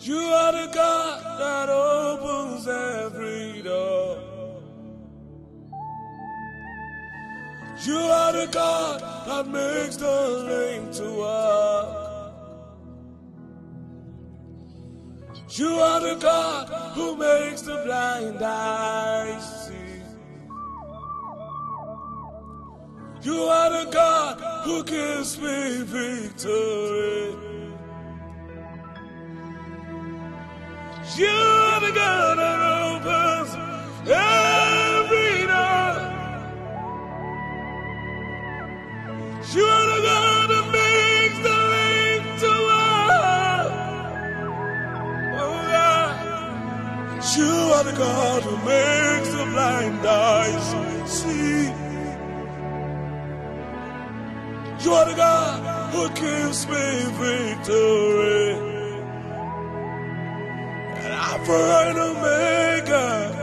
You are the God that opens every door. You are the God that makes the lame to walk. You are the God who makes the blind eyes see. You are the God who gives me victory. You're the God that opens every door. You're the God that makes the rain to fall. Oh yeah. You are the God who makes the blind eyes see. You are the God who gives me victory. Alpha and Omega.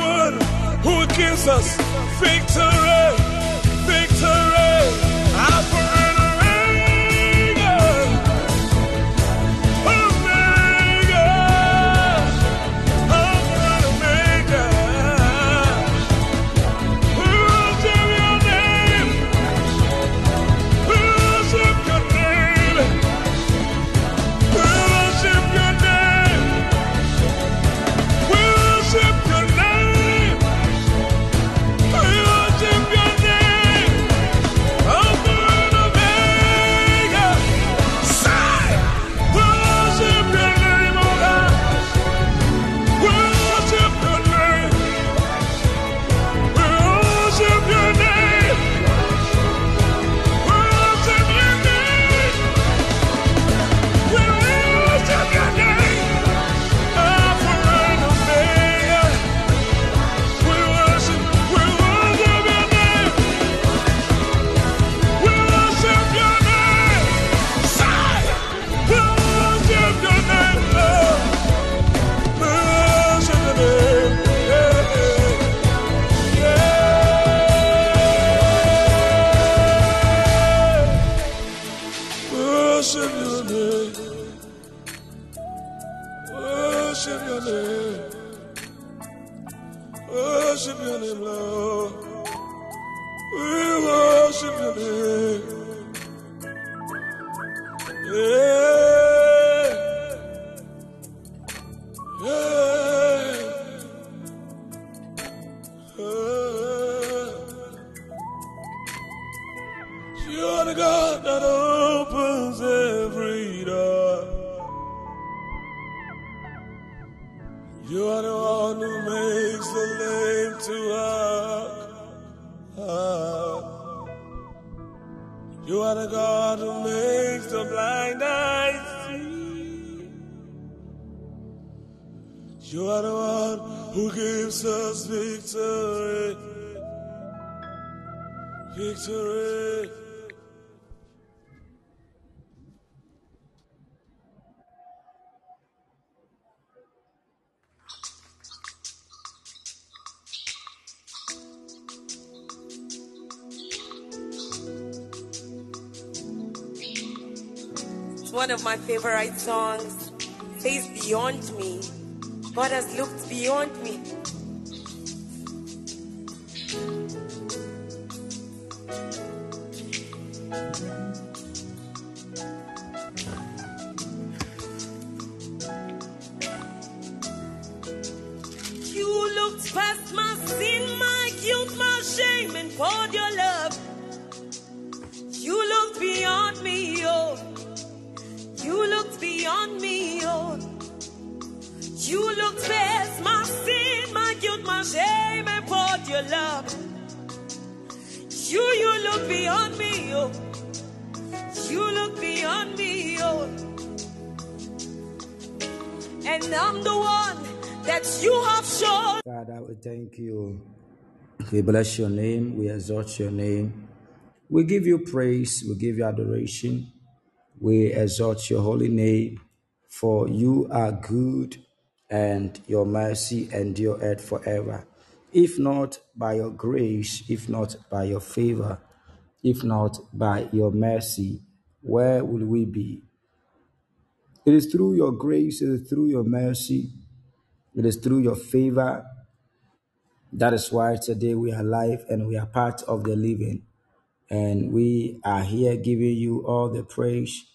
one who gives us victory, victory. We bless your name. We exalt your name. We give you praise. We give you adoration. We exalt your holy name, for you are good and your mercy endureth forever. If not by your grace, if not by your favor, if not by your mercy, where will we be? It is through your grace, it is through your mercy, it is through your favor. That is why today we are alive and we are part of the living. And we are here giving you all the praise.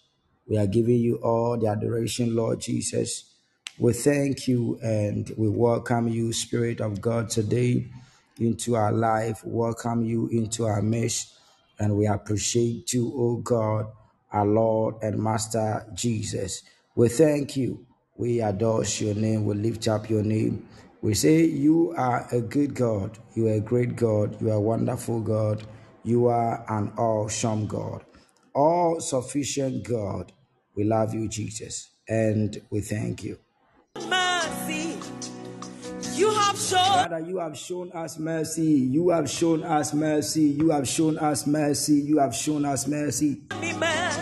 We are giving you all the adoration, Lord Jesus. We thank you and we welcome you, Spirit of God, today into our life. Welcome you into our midst. And we appreciate you, O God, our Lord and Master Jesus. We thank you. We adore your name. We lift up your name. We say, You are a good God. You are a great God. You are a wonderful God. You are an awesome God. All sufficient God. We love you, Jesus. And we thank you. mercy. You have shown Father, you have shown us mercy. You have shown us mercy. You have shown us mercy. You have shown us mercy. me mercy.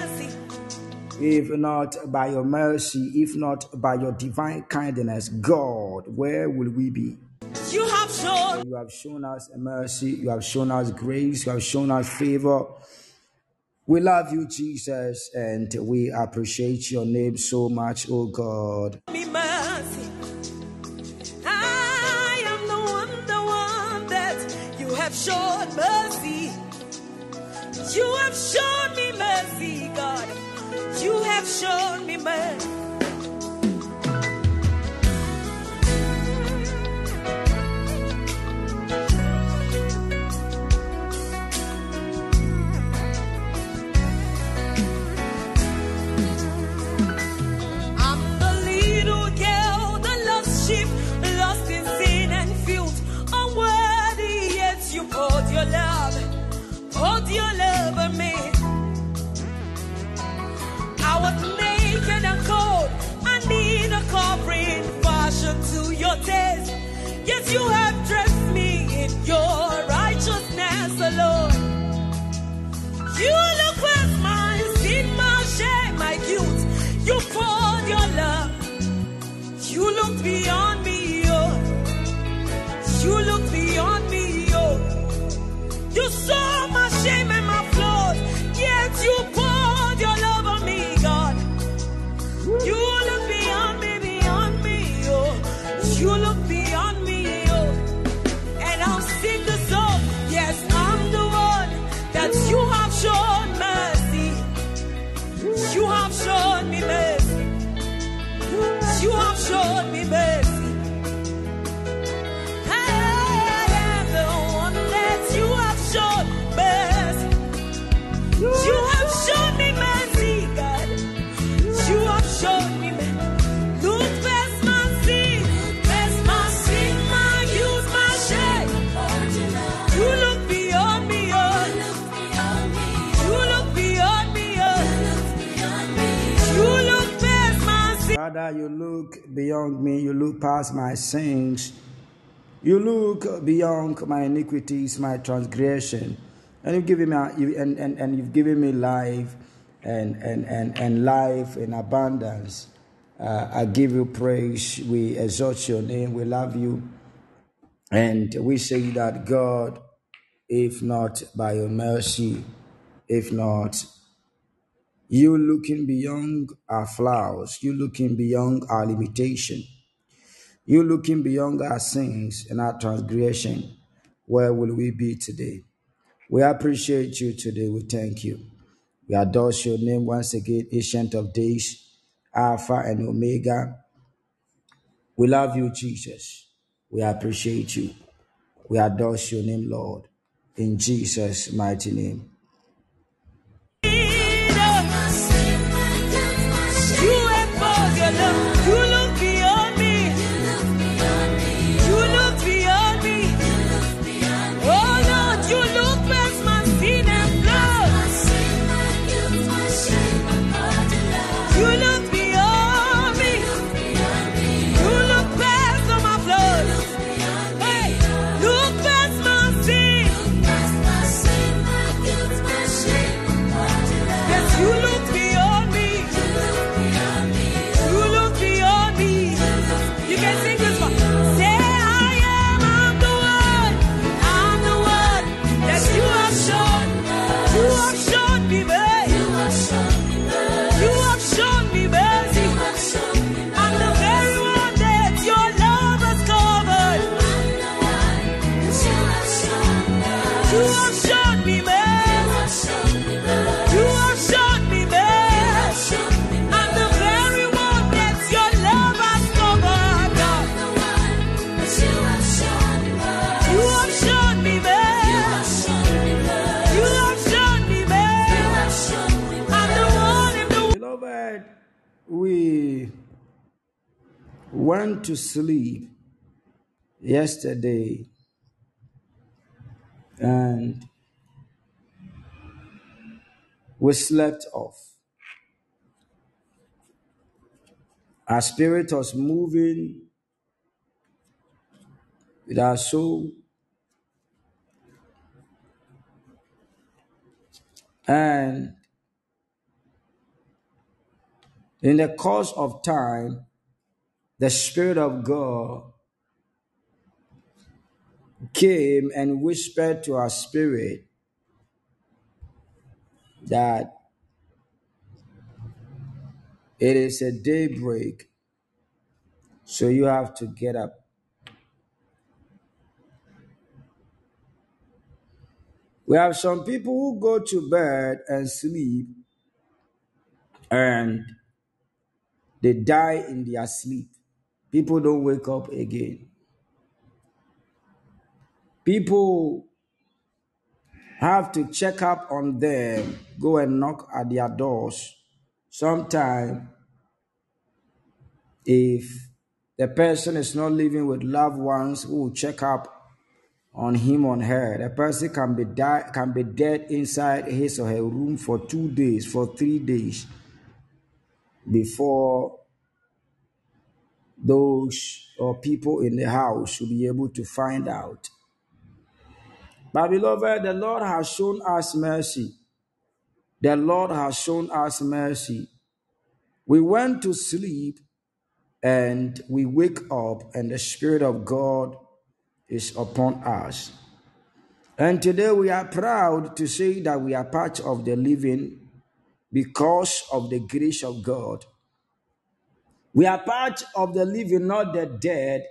If not by your mercy, if not by your divine kindness, God, where will we be? You have shown You have shown us mercy. You have shown us grace. You have shown us favor. We love you, Jesus, and we appreciate your name so much, oh God. Have shown me mercy. You have Father, you look beyond me, you look past my sins, you look beyond my iniquities, my transgression, and you've given me and, and, and you've given me life and, and, and, and life in abundance. Uh, I give you praise. We exalt your name. We love you. And we say that God, if not by your mercy, if not you looking beyond our flaws, you looking beyond our limitation, you looking beyond our sins and our transgression, where will we be today? We appreciate you today. We thank you. We adore your name once again, Ancient of Days, Alpha and Omega. We love you, Jesus. We appreciate you. We adore your name, Lord. In Jesus' mighty name. You went to sleep yesterday and we slept off. Our spirit was moving with our soul. And in the course of time, the Spirit of God came and whispered to our spirit that it is a daybreak, so you have to get up. We have some people who go to bed and sleep and they die in their sleep. People don't wake up again. People have to check up on them, go and knock at their doors. Sometimes, if the person is not living with loved ones who will check up on him on her, the person can be die, can be dead inside his or her room for two days, for three days before those or people in the house should be able to find out. But beloved, the Lord has shown us mercy. The Lord has shown us mercy. We went to sleep and we wake up, and the Spirit of God is upon us. And today we are proud to say that we are part of the living because of the grace of God. We are part of the living, not the dead,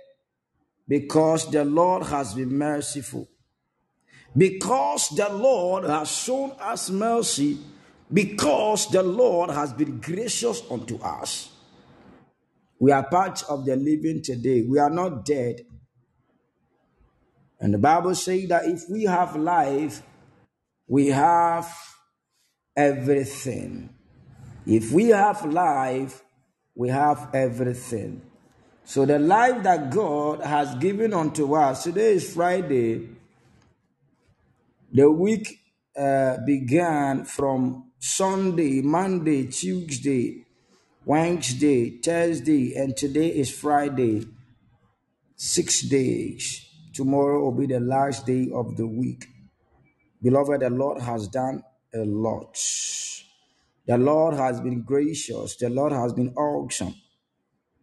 because the Lord has been merciful. Because the Lord has shown us mercy, because the Lord has been gracious unto us. We are part of the living today. We are not dead. And the Bible says that if we have life, we have everything. If we have life, we have everything. So the life that God has given unto us, today is Friday. The week uh, began from Sunday, Monday, Tuesday, Wednesday, Thursday, and today is Friday. Six days. Tomorrow will be the last day of the week. Beloved, the Lord has done a lot. The Lord has been gracious. The Lord has been awesome.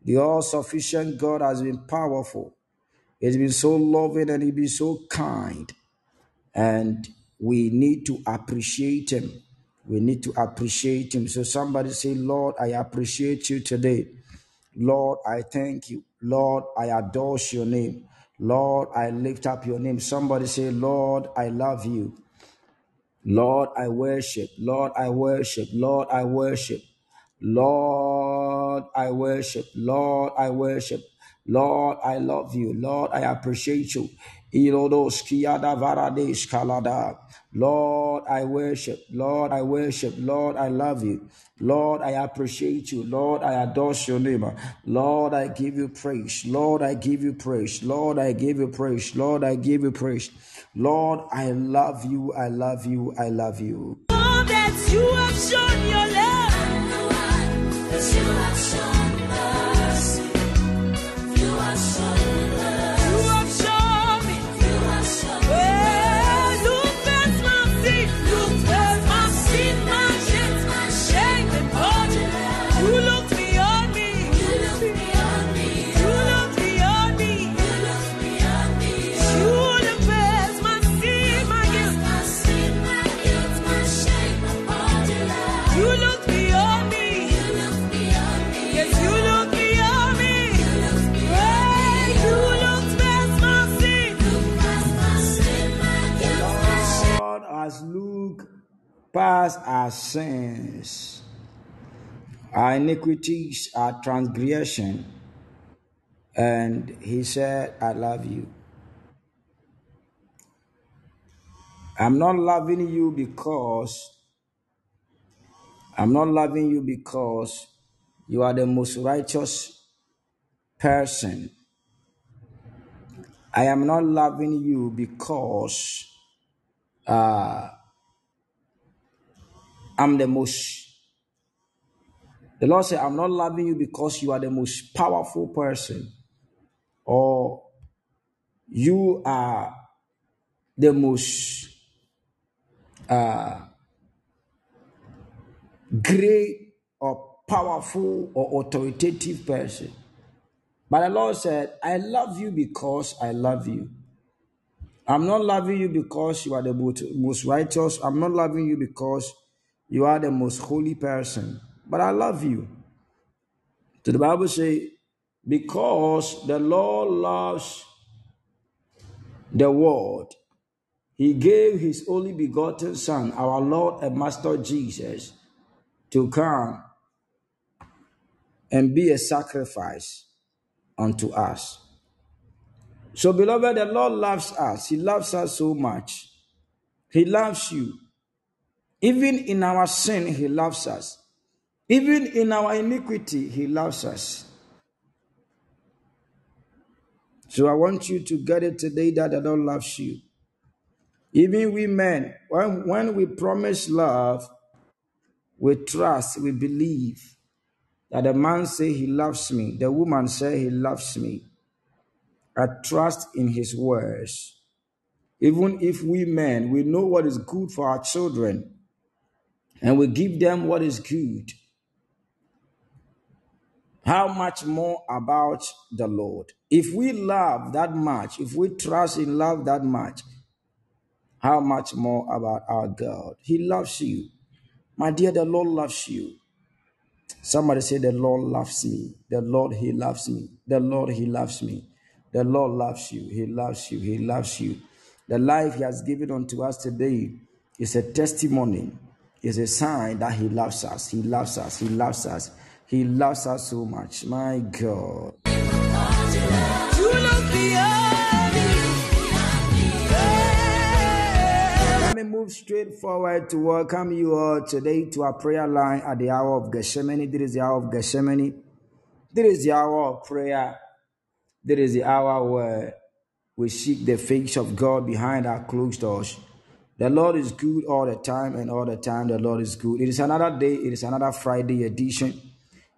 The all sufficient God has been powerful. He's been so loving and he's been so kind. And we need to appreciate him. We need to appreciate him. So somebody say, Lord, I appreciate you today. Lord, I thank you. Lord, I adore your name. Lord, I lift up your name. Somebody say, Lord, I love you. Lord, I worship. Lord, I worship. Lord, I worship. Lord, I worship. Lord, I worship. Lord, I love you. Lord, I appreciate you. Irodos kiada varades kalada. Lord, I worship. Lord, I worship. Lord, I love you. Lord, I appreciate you. Lord, I adore your name. Lord, I give you praise. Lord, I give you praise. Lord, I give you praise. Lord, I give you praise. Lord, I love you. I love you. I love you. All that you have shown your love. Past our sins, our iniquities, our transgression, and He said, I love you. I'm not loving you because I'm not loving you because you are the most righteous person. I am not loving you because uh, I'm the most. The Lord said, I'm not loving you because you are the most powerful person or you are the most uh, great or powerful or authoritative person. But the Lord said, I love you because I love you. I'm not loving you because you are the most- most righteous. I'm not loving you because you are the most holy person. But I love you. So the Bible says, because the Lord loves the world, he gave his only begotten Son, our Lord and Master Jesus, to come and be a sacrifice unto us. So, beloved, the Lord loves us. He loves us so much. He loves you. Even in our sin, He loves us. Even in our iniquity, He loves us. So, I want you to get it today that the Lord loves you. Even we men, when, when we promise love, we trust, we believe that the man say he loves me, the woman say he loves me. I trust in his words. Even if we men, we know what is good for our children and we give them what is good, how much more about the Lord? If we love that much, if we trust in love that much, how much more about our God? He loves you. My dear, the Lord loves you. Somebody say, The Lord loves me. The Lord, He loves me. The Lord, He loves me. The Lord loves you. He loves you. He loves you. The life He has given unto us today is a testimony, is a sign that He loves us. He loves us. He loves us. He loves us so much. My God. Let me move straight forward to welcome you all today to our prayer line at the hour of Gethsemane. This is the hour of Gethsemane. This is the hour of prayer. This is the hour where we seek the face of God behind our closed doors. The Lord is good all the time, and all the time the Lord is good. It is another day, it is another Friday edition.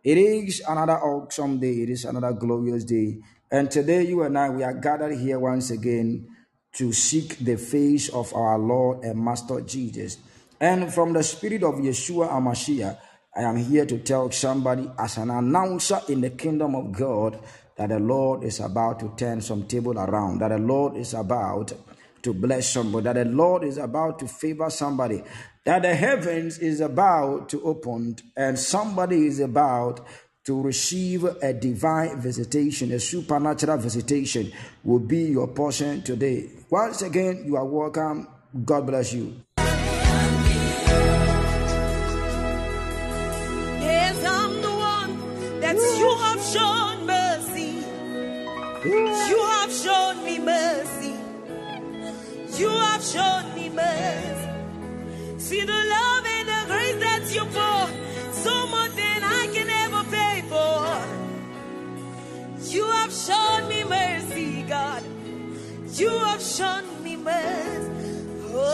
It is another awesome day. It is another glorious day. And today, you and I, we are gathered here once again to seek the face of our Lord and Master Jesus. And from the spirit of Yeshua Amashiach, I am here to tell somebody as an announcer in the kingdom of God that the Lord is about to turn some table around, that the Lord is about to bless somebody, that the Lord is about to favor somebody, that the heavens is about to open and somebody is about to receive a divine visitation, a supernatural visitation will be your portion today. Once again, you are welcome. God bless you. Have shown me mercy. See the love and the grace that you pour, so more than I can ever pay for. You have shown me mercy, God. You have shown me mercy. Oh,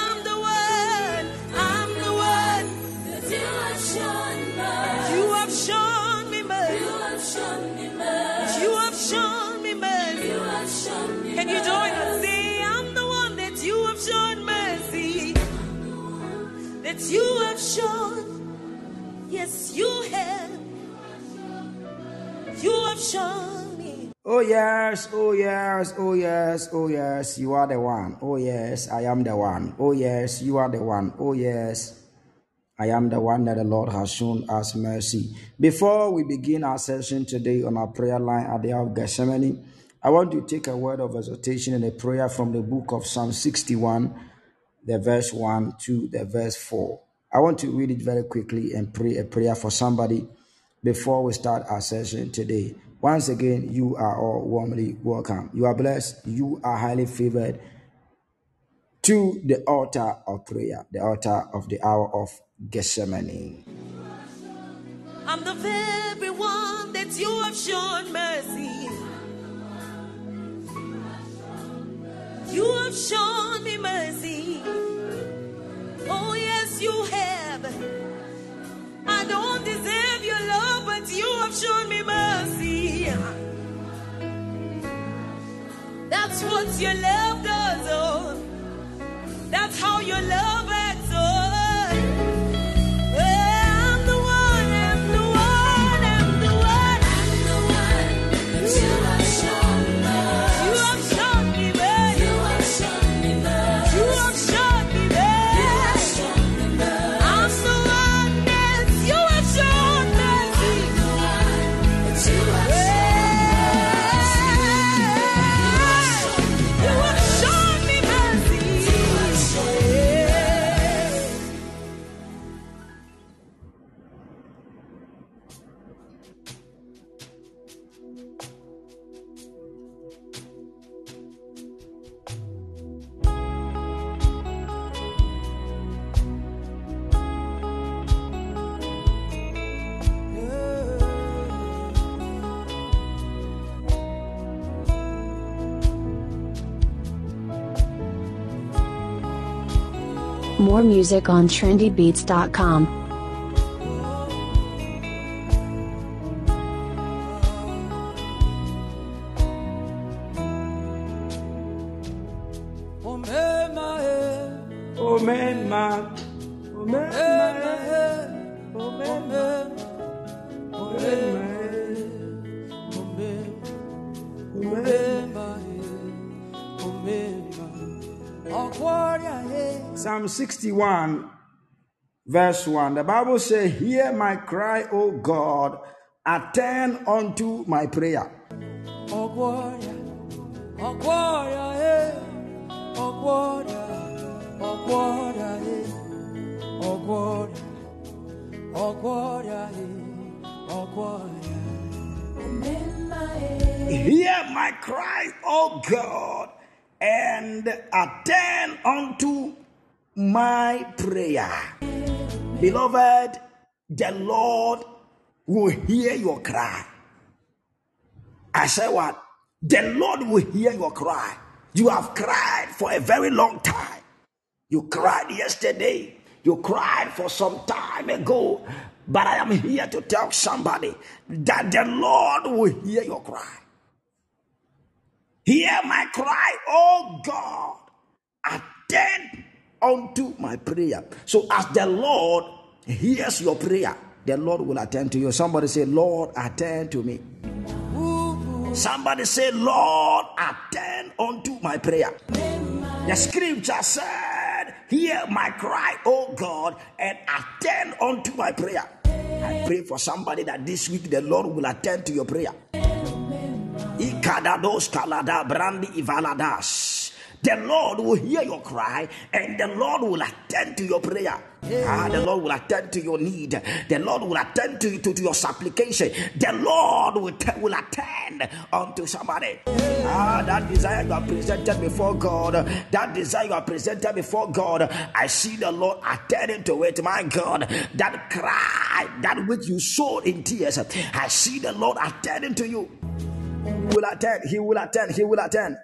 I'm the one. I'm That you have shown. Yes, you have. You have shown me. Oh, yes, oh, yes, oh, yes, oh, yes, you are the one. Oh, yes, I am the one. Oh, yes, you are the one. Oh, yes. I am the one that the Lord has shown us mercy. Before we begin our session today on our prayer line at the hour of Gethsemane, I want to take a word of exhortation and a prayer from the book of Psalm 61, the verse 1 to the verse 4. I want to read it very quickly and pray a prayer for somebody before we start our session today. Once again, you are all warmly welcome. You are blessed. You are highly favored to the altar of prayer, the altar of the hour of Gethsemane. I'm the very one that you have shown mercy. You have shown me mercy. Don't deserve your love, but you have shown me mercy. That's what your love does, oh. That's how your love music on trendybeats.com. 61, verse 1. The Bible says, Hear my cry, O God, attend unto my prayer. Oh Gloria, oh Gloria, eh. oh Gloria, oh Gloria, eh. oh Gloria, oh Gloria, eh. oh Gloria. Hear my cry, O God, and attend unto my prayer. Beloved, the Lord will hear your cry. I say what? The Lord will hear your cry. You have cried for a very long time. You cried yesterday. You cried for some time ago, but I am here to tell somebody that the Lord will hear your cry. Hear my cry, oh God. Attend unto my prayer. So, as the Lord hears your prayer, the Lord will attend to you. Somebody say, Lord, attend to me. Somebody say, Lord, attend unto my prayer. The scripture said, Hear my cry, O God, and attend unto my prayer. I pray for somebody that this week the Lord will attend to your prayer. Ikadados kalada brandi ivaladas. The Lord will hear your cry and the Lord will attend to your prayer. Ah, the Lord will attend to your need. The Lord will attend to, to, to your supplication. The Lord will, will attend unto somebody. Ah, that desire you presented before God. That desire you presented before God. I see the Lord attending to it. My God, that cry, that which you sowed in tears. I see the Lord attending to you will attend. He will attend. He will attend.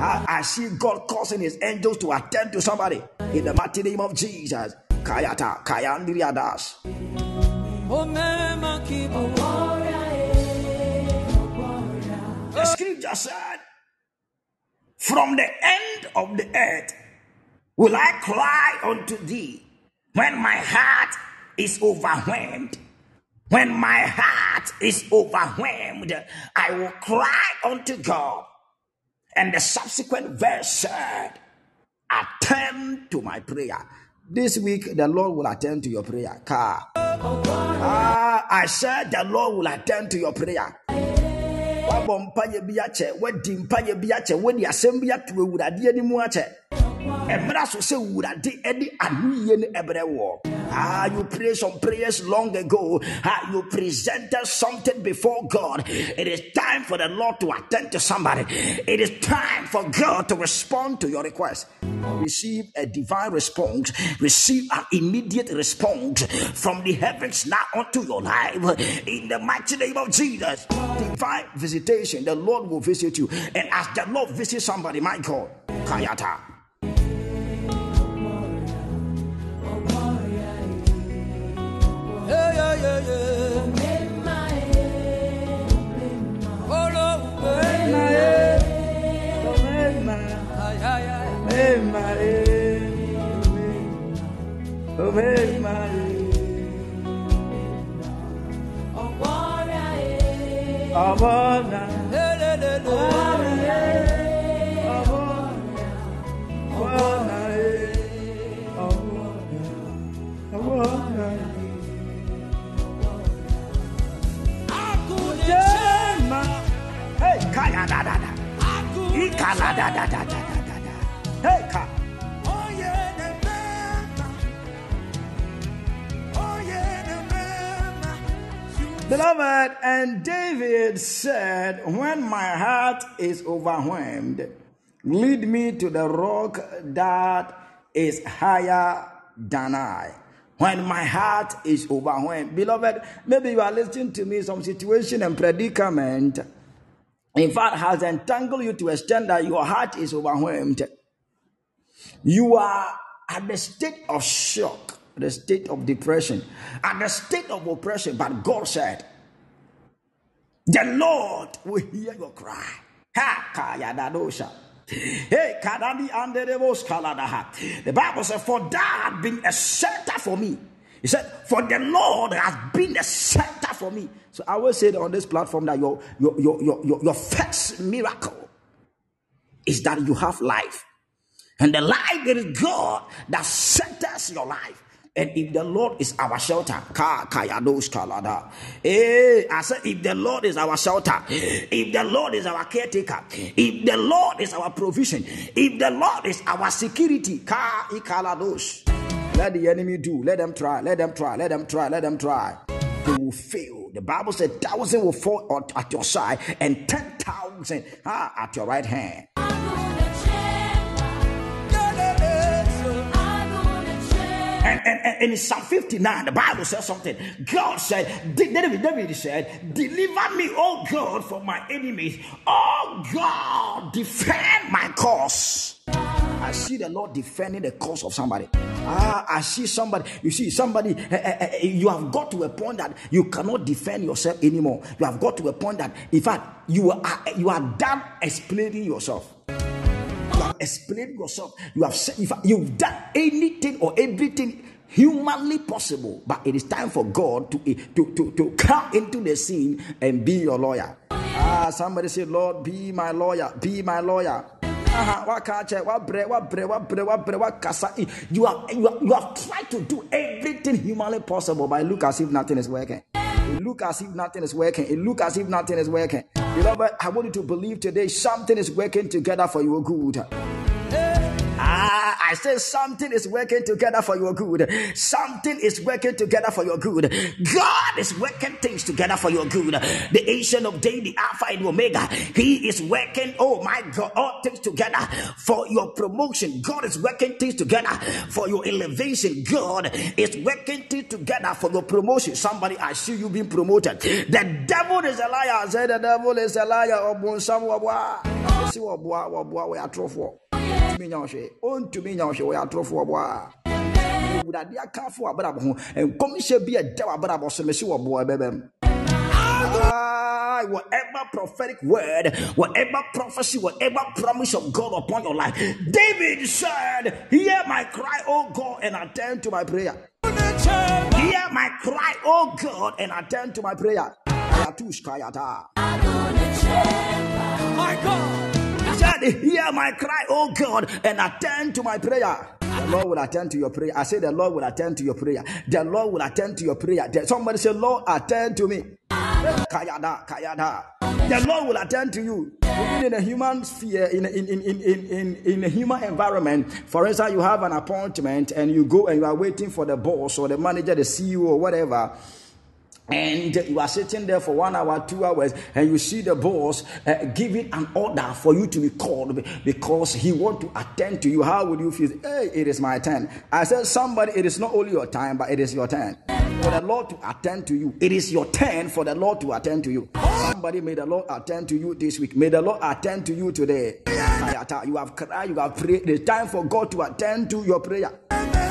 I, I see God causing his angels to attend to somebody in the mighty name of Jesus. Kayata. The scripture said, From the end of the earth will I cry unto thee when my heart is overwhelmed. When my heart is overwhelmed, I will cry unto God. And the subsequent verse said, Attend to my prayer. This week, the Lord will attend to your prayer. Car. Ah, I said, The Lord will attend to your prayer. Ɛmmerɛ so sɛ wurade de anoyie no ɛbrɛ wɔ Ah, you pray some prayers long ago. Ah, you presented something before God. It is time for the Lord to attend to somebody. It is time for God to respond to your request. Receive a divine response. Receive an immediate response from the heavens now unto your life. In the mighty name of Jesus. Divine visitation. The Lord will visit you. And as the Lord visits somebody, my God, Kayata. Yeah, Hey, Kayadadada. Akune Ikaladadadadadada. Hey, Ka. Oye, ne mema. Oye, ne mema. Beloved, and David said, When my heart is overwhelmed, lead me to the rock that is higher than I. When my heart is overwhelmed, beloved, maybe you are listening to me, some situation and predicament, in fact, has entangled you to a extent that your heart is overwhelmed. You are at the state of shock, the state of depression, at the state of oppression. But God said, The Lord will hear your cry. Ha. Hey, anderebos kaladaha. The Bible said, For thou hast been a shelter for me. He said, For the Lord has been a shelter for me. So I will say on this platform that your your your your, your, first miracle is that you have life. And the life is God that centers your life. And if the Lord is our shelter, kalada. Eh, I said, if the Lord is our shelter, if the Lord is our caretaker, if the Lord is our provision, if the Lord is our security, ka ikalados. Let the enemy do. Let them try. Let them try. Let them try. Let them try. They will fail. The Bible said, thousand will fall at- your side and ten thousand ah, at your right hand. And, and, and, in Psalm 59, the Bible says something. God said, David, David said, Deliver me, oh God, from my enemies. Oh God, defend my cause. I see the Lord defending the cause of somebody. Ah, I see somebody. You see somebody. eh, eh, eh, you have got to a point that you cannot defend yourself anymore. You have got to a point that, in fact, you are you are done explaining yourself. You have explained yourself. You have said, you've done anything or everything humanly possible, but it is time for God to, to, to, to come into the scene and be your lawyer. Ah, somebody say, Lord, be my lawyer, be my lawyer. You- kasa- You have, you, have tried to do everything humanly possible, but look as if nothing is working. It look as if nothing is working. It look as if nothing is working. Beloved, I want you to believe today something is working together for your good. Ah, I said something is working together for your good. Something is working together for your good. God is working things together for your good. The ancient of day, the Alpha and Omega, He is working, oh my God, all things together for your promotion. God is working things together for your elevation. God is working things together for your promotion. Somebody, I see you being promoted. The devil is a liar. I said the devil is a liar. Ntumi nya nya ho bi so mesi whatever prophetic word, whatever prophecy, whatever promise of God upon your life. David said, Hear my cry, O God, and attend to my prayer. Hear my cry, O God, and attend to my prayer. My God. Hear my cry, oh God, and attend to my prayer. The Lord will attend to your prayer. I say, The Lord will attend to your prayer. The Lord will attend to your prayer. Somebody say, Lord, attend to me. Kayada, kayada. The Lord will attend to you. Even in a human sphere, in, in, in, in, in, in a human environment, for instance, you have an appointment and you go and you are waiting for the boss or the manager, the CEO, or whatever and you are sitting there for one hour, two hours, and you see the boss uh, giving an order for you to be called because he want to attend to you. How would you feel? Hey, it is my turn. I said, somebody, it is not only your time, but it is your turn for the Lord to attend to you. It is your turn for the Lord to attend to you. Somebody, may the Lord attend to you this week. May the Lord attend to you today. You have cried, you have prayed. It is time for God to attend to your prayer.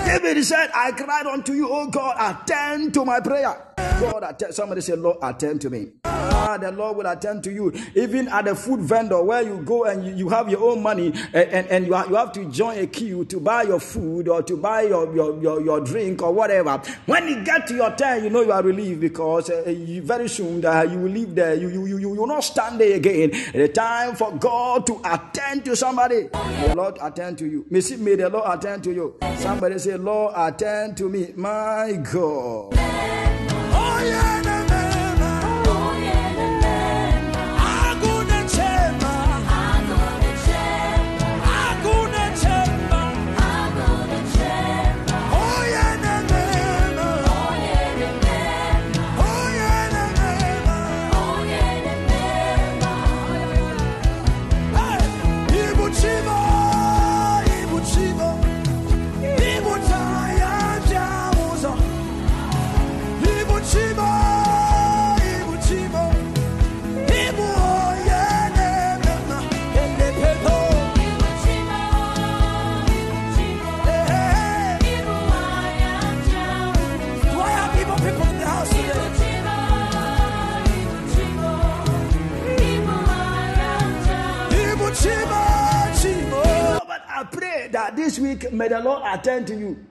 David said, I cried unto you, oh God, attend to my prayer. God, attend. Somebody say, Lord, attend to me. Ah, the Lord will attend to you. Even at the food vendor where you go and you, you have your own money and, and, and you, have, you have to join a queue to buy your food or to buy your, your, your, your drink or whatever. When you get to your turn, you know you are relieved because uh, you, very soon uh, you will leave there. You, you, you, you will not stand there again. The time for God to attend to somebody. The Lord attend to you. May, may the Lord attend to you. Somebody say, Lord, attend to me. My God. Oh, yeah, may the Lord attend to you.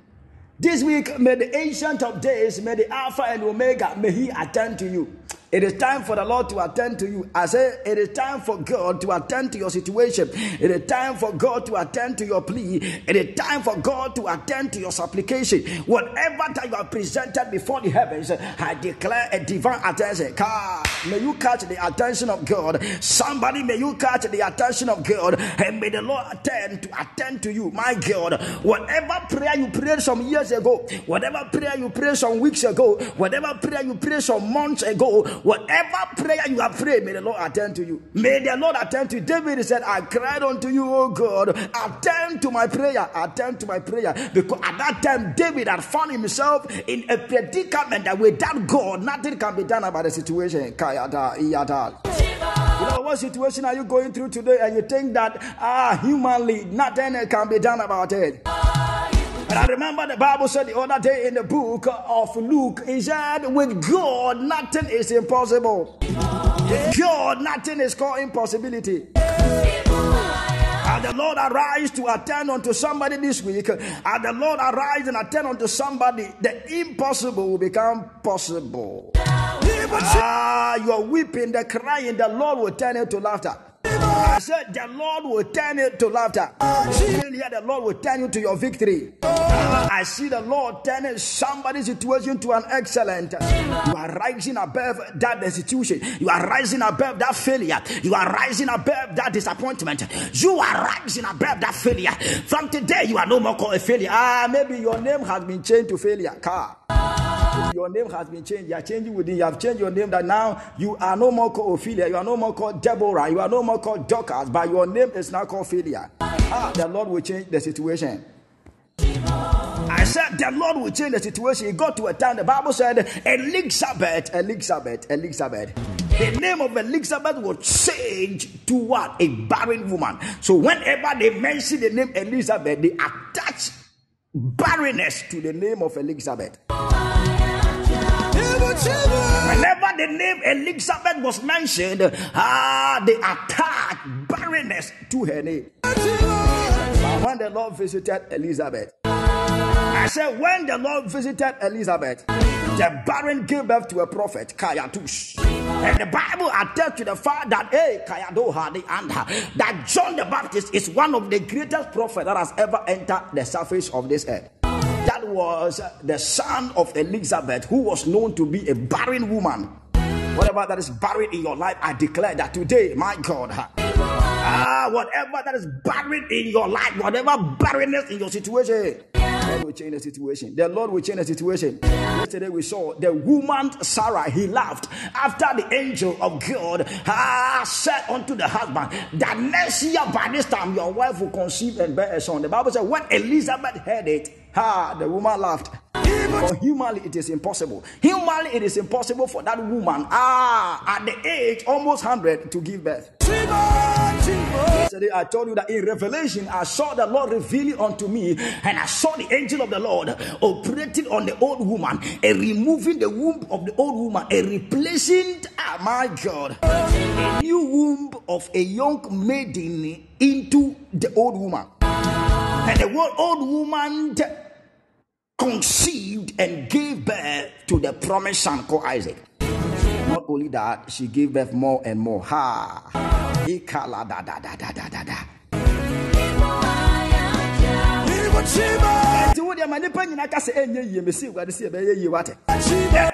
This week, may the ancient of days, may the Alpha and Omega, may He attend to you. It is time for the Lord to attend to you. I say, it is time for God to attend to your situation. It is time for God to attend to your plea. It is time for God to attend to your supplication. Whatever that you have presented before the heavens, I declare a divine attention. May you catch the attention of God. Somebody, may you catch the attention of God, and may the Lord attend to attend to you. My God, whatever prayer you prayed some years ago, whatever prayer you prayed some weeks ago, whatever prayer you prayed some months ago, whatever prayer you have prayed, may the Lord attend to you. May the Lord attend to you. David said, I cried unto you, O God, attend to my prayer, attend to my prayer. Because at that time, David had found himself in a predicament that without God, nothing can be done about the situation. You know, what situation are you going through today and you think that, ah, humanly, nothing can be done about it? And I remember the Bible said the other day in the book of Luke, he said, with God, nothing is impossible. God, nothing is called impossibility. And the Lord arise to attend unto somebody this week, And the Lord arise and attend unto somebody, the impossible will become possible. Ah, you're weeping, the crying, the Lord will turn it to laughter. I said, the Lord will turn it to laughter. Here, the Lord will turn you to your victory. I see the Lord turning somebody's situation to an excellent. You are rising above that destitution. You are rising above that failure. You are rising above that disappointment. You are rising above that failure. From today, you are no more called a failure. Ah, maybe your name has been changed to failure. Car. Your name has been changed. You are changing within. You have changed your name that now you are no more called Ophelia. You are no more called Deborah. You are no more called Dorcas. But your name is now called failure. Ah, the Lord will change the situation. I said the Lord will change the situation. He got to a time. The Bible said Elizabeth, Elizabeth, Elizabeth. The name of Elizabeth will change to what? A barren woman. So whenever they mention the name Elizabeth, they attach barrenness to the name of Elizabeth. Whenever the name Elizabeth was mentioned, ah, they attacked barrenness to her name. But when the Lord visited Elizabeth, I said, when the Lord visited Elizabeth, the barren gave birth to a prophet, Kayatush. And the Bible attests to the fact that, hey, Kayadoha, the and that John the Baptist is one of the greatest prophets that has ever entered the surface of this earth. That was the son of Elizabeth, who was known to be a barren woman. Whatever that is barren in your life, I declare that today, my God, ah, whatever that is barren in your life, whatever barrenness in your situation, God will change the situation. The Lord will change the situation. Yesterday we saw the woman Sarah, he laughed after the angel of God ah, said unto the husband that next year by this time your wife will conceive and bear a son. The Bible said when Elizabeth heard it, ah, the woman laughed. For humanly, it is impossible. Humanly, it is impossible for that woman, ah, at the age almost 100, to give birth. Yesterday, I told you that in Revelation, I saw the Lord revealing unto me, and I saw the angel of the Lord operating on the old woman and removing the womb of the old woman and replacing, ah, my God, a new womb of a young maiden into the old woman. And the old woman conceived and gave birth to the promised son called Isaac. Not only that, she gave birth more and more. Ha! Ikala da da da da da da da.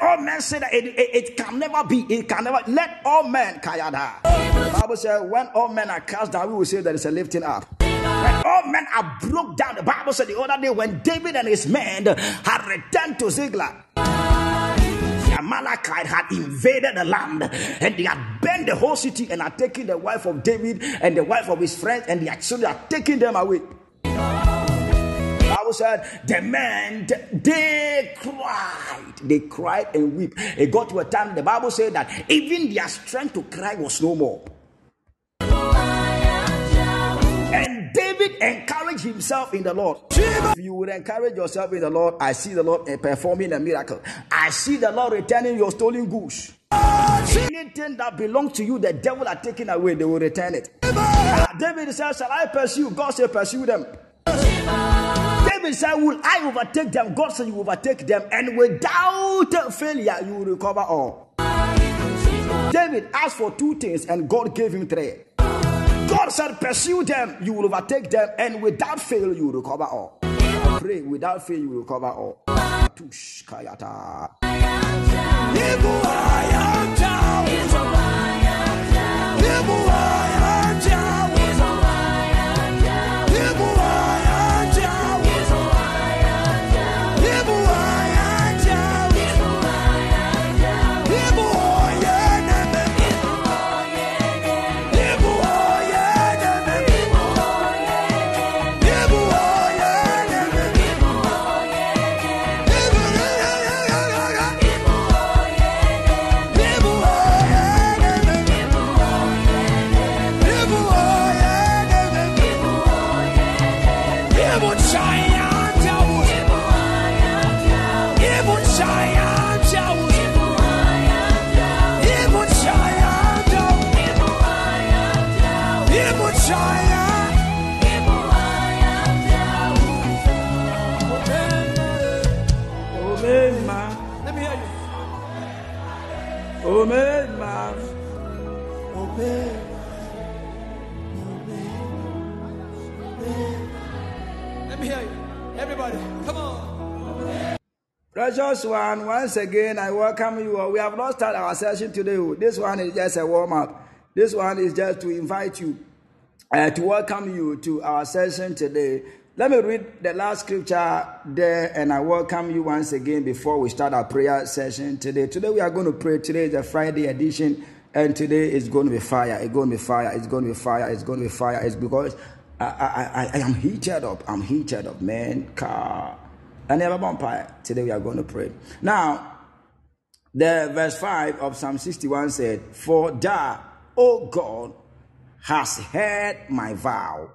All men say that it, it, it can never be it can never let all men kayada bible says when all men are cast down we will say is a lifting up when all men are broke down the bible said the other day when david and his men had returned to ziklag the Amalekite had invaded the land and they had burned the whole city and had taken the wife of David and the wife of his friends and their children had taken them away. Bible said the men they cried, they cried and weep. It got to a time the Bible said that even their strength to cry was no more. David encouraged himself in the Lord. If you would encourage yourself in the Lord, I see the Lord performing a miracle. I see the Lord returning your stolen goods. Anything that belongs to you, the devil are taking away, they will return it. Uh, David said, Shall I pursue? God said, Pursue them. David said, Will I overtake them? God said, You overtake them, and without failure, you will recover all. David asked for two things, and God gave him three. God said, Pursue them, you will overtake them, and without fail, you will recover all. Pray without fail, you will recover all. Tush Precious one, once again, I welcome you. We have not started our session today. oh. This one is just a warm up. This one is just to invite you, uh, to welcome you to our session today. Let me read the last scripture there and I welcome you once again before we start our prayer session today. Today we are going to pray. Today is a Friday edition and today is going to be fire. It's going to be fire. It's going to be fire. It's going to be fire. It's because I, I, I, I am heated up. I'm heated up, man. Car. I never vampire. Today we are going to pray. Now, the verse 5 of Psalm 61 said, For thou, O God, hast heard my vow.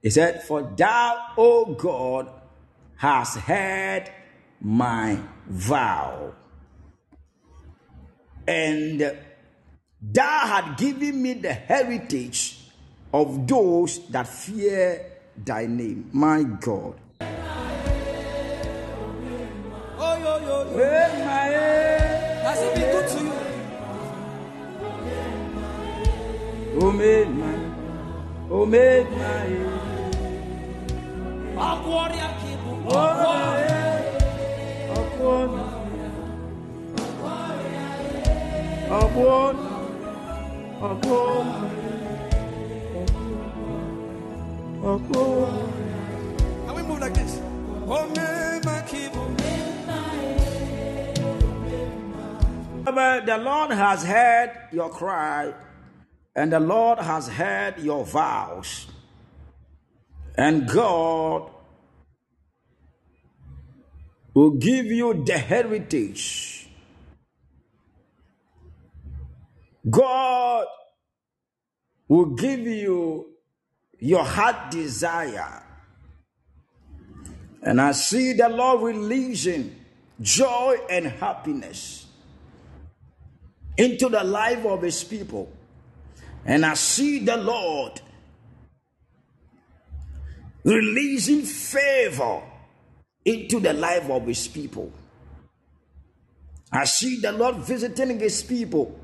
He said, For thou, O God, hast heard my vow. And thou had given me the heritage of those that fear thy name. My God. Has it been good to you? Oh, made my, oh, made my, Our warrior oh, Our warrior. upon. Can we move like this? Obey my Beloved, The Lord has heard your cry, and the Lord has heard your vows. And God will give you the heritage. God will give you your heart desire. And I see the Lord releasing joy and happiness into the life of his people. And I see the Lord releasing favor into the life of his people. I see the Lord visiting his people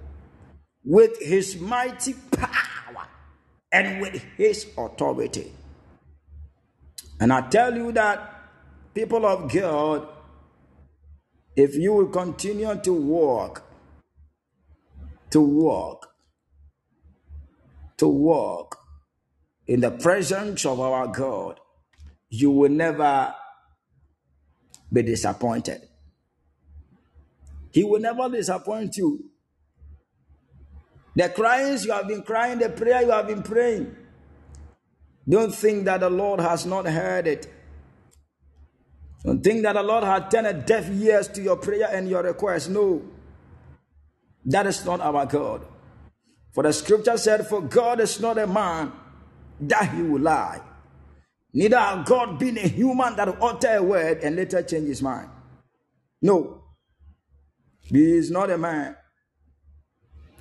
with his mighty power and with his authority. And I tell you that, people of God, if you will continue to walk to walk, to walk in the presence of our God, you will never be disappointed. He will never disappoint you. The cryings you have been crying, the prayer you have been praying, don't think that the Lord has not heard it. Don't think that the Lord has turned a deaf ears to your prayer and your request. No. That is not our God. For the scripture said, For God is not a man that he will lie. Neither has God been a human that will utter a word and later change his mind. No. He is not a man.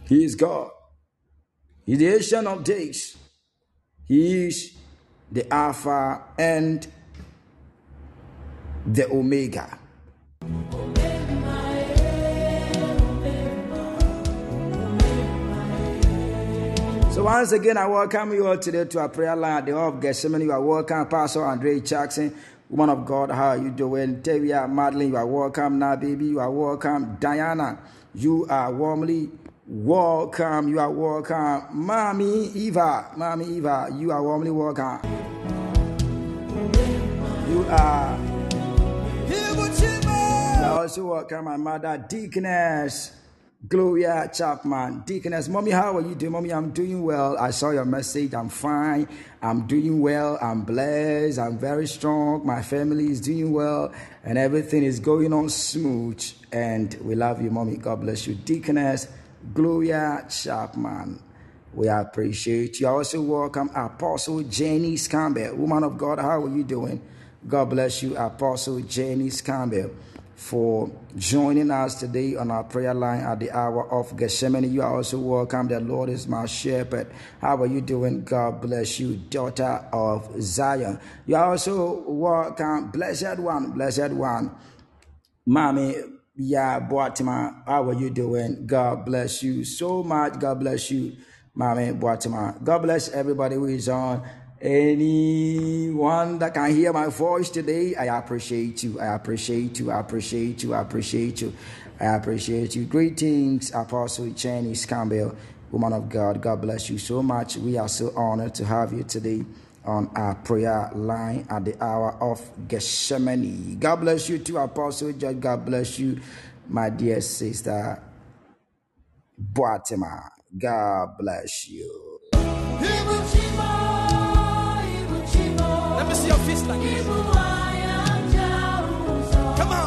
He is God. He is the ancient of days. He is the Alpha and the Omega. So once again, I welcome you all today to our prayer line at the Hall of Gethsemane. You are welcome, Pastor Andre Jackson, woman of God. How are you doing? Tevia Madeline, you are welcome. Now, baby, you are welcome. Diana, you are warmly welcome. You are welcome. Mommy Eva, Mommy Eva, you are warmly welcome. You are. Chima. I also welcome my mother, Deaconess Gloria Chapman. Deaconess, Mommy, how are you doing? Mommy, I'm doing well. I saw your message. I'm fine. I'm doing well. I'm blessed. I'm very strong. My family is doing well. And everything is going on smooth. And we love you, Mommy. God bless you. Deaconess Gloria Chapman. We appreciate you. I also welcome Apostle Jenny Campbell. Woman of God, how are you doing? God bless you, Apostle Jenny Campbell. For joining us today on our prayer line at the hour of Gethsemane. You are also welcome. The Lord is my shepherd. How are you doing? God bless you, daughter of Zion. You are also welcome, blessed one, blessed one. Mommy, yeah, Boatima, how are you doing? God bless you so much. God bless you, Mommy Boatima. God bless everybody who is on. Anyone that can hear my voice today, I appreciate you. I appreciate you. I appreciate you. I appreciate you. I appreciate you. Greetings, Apostle Chinese Campbell, woman of God. God bless you so much. We are so honored to have you today on our prayer line at the hour of Gethsemane. God bless you too, Apostle Judge. God bless you, my dear sister Boatima. God bless you. Let me see your fist like this. Come on.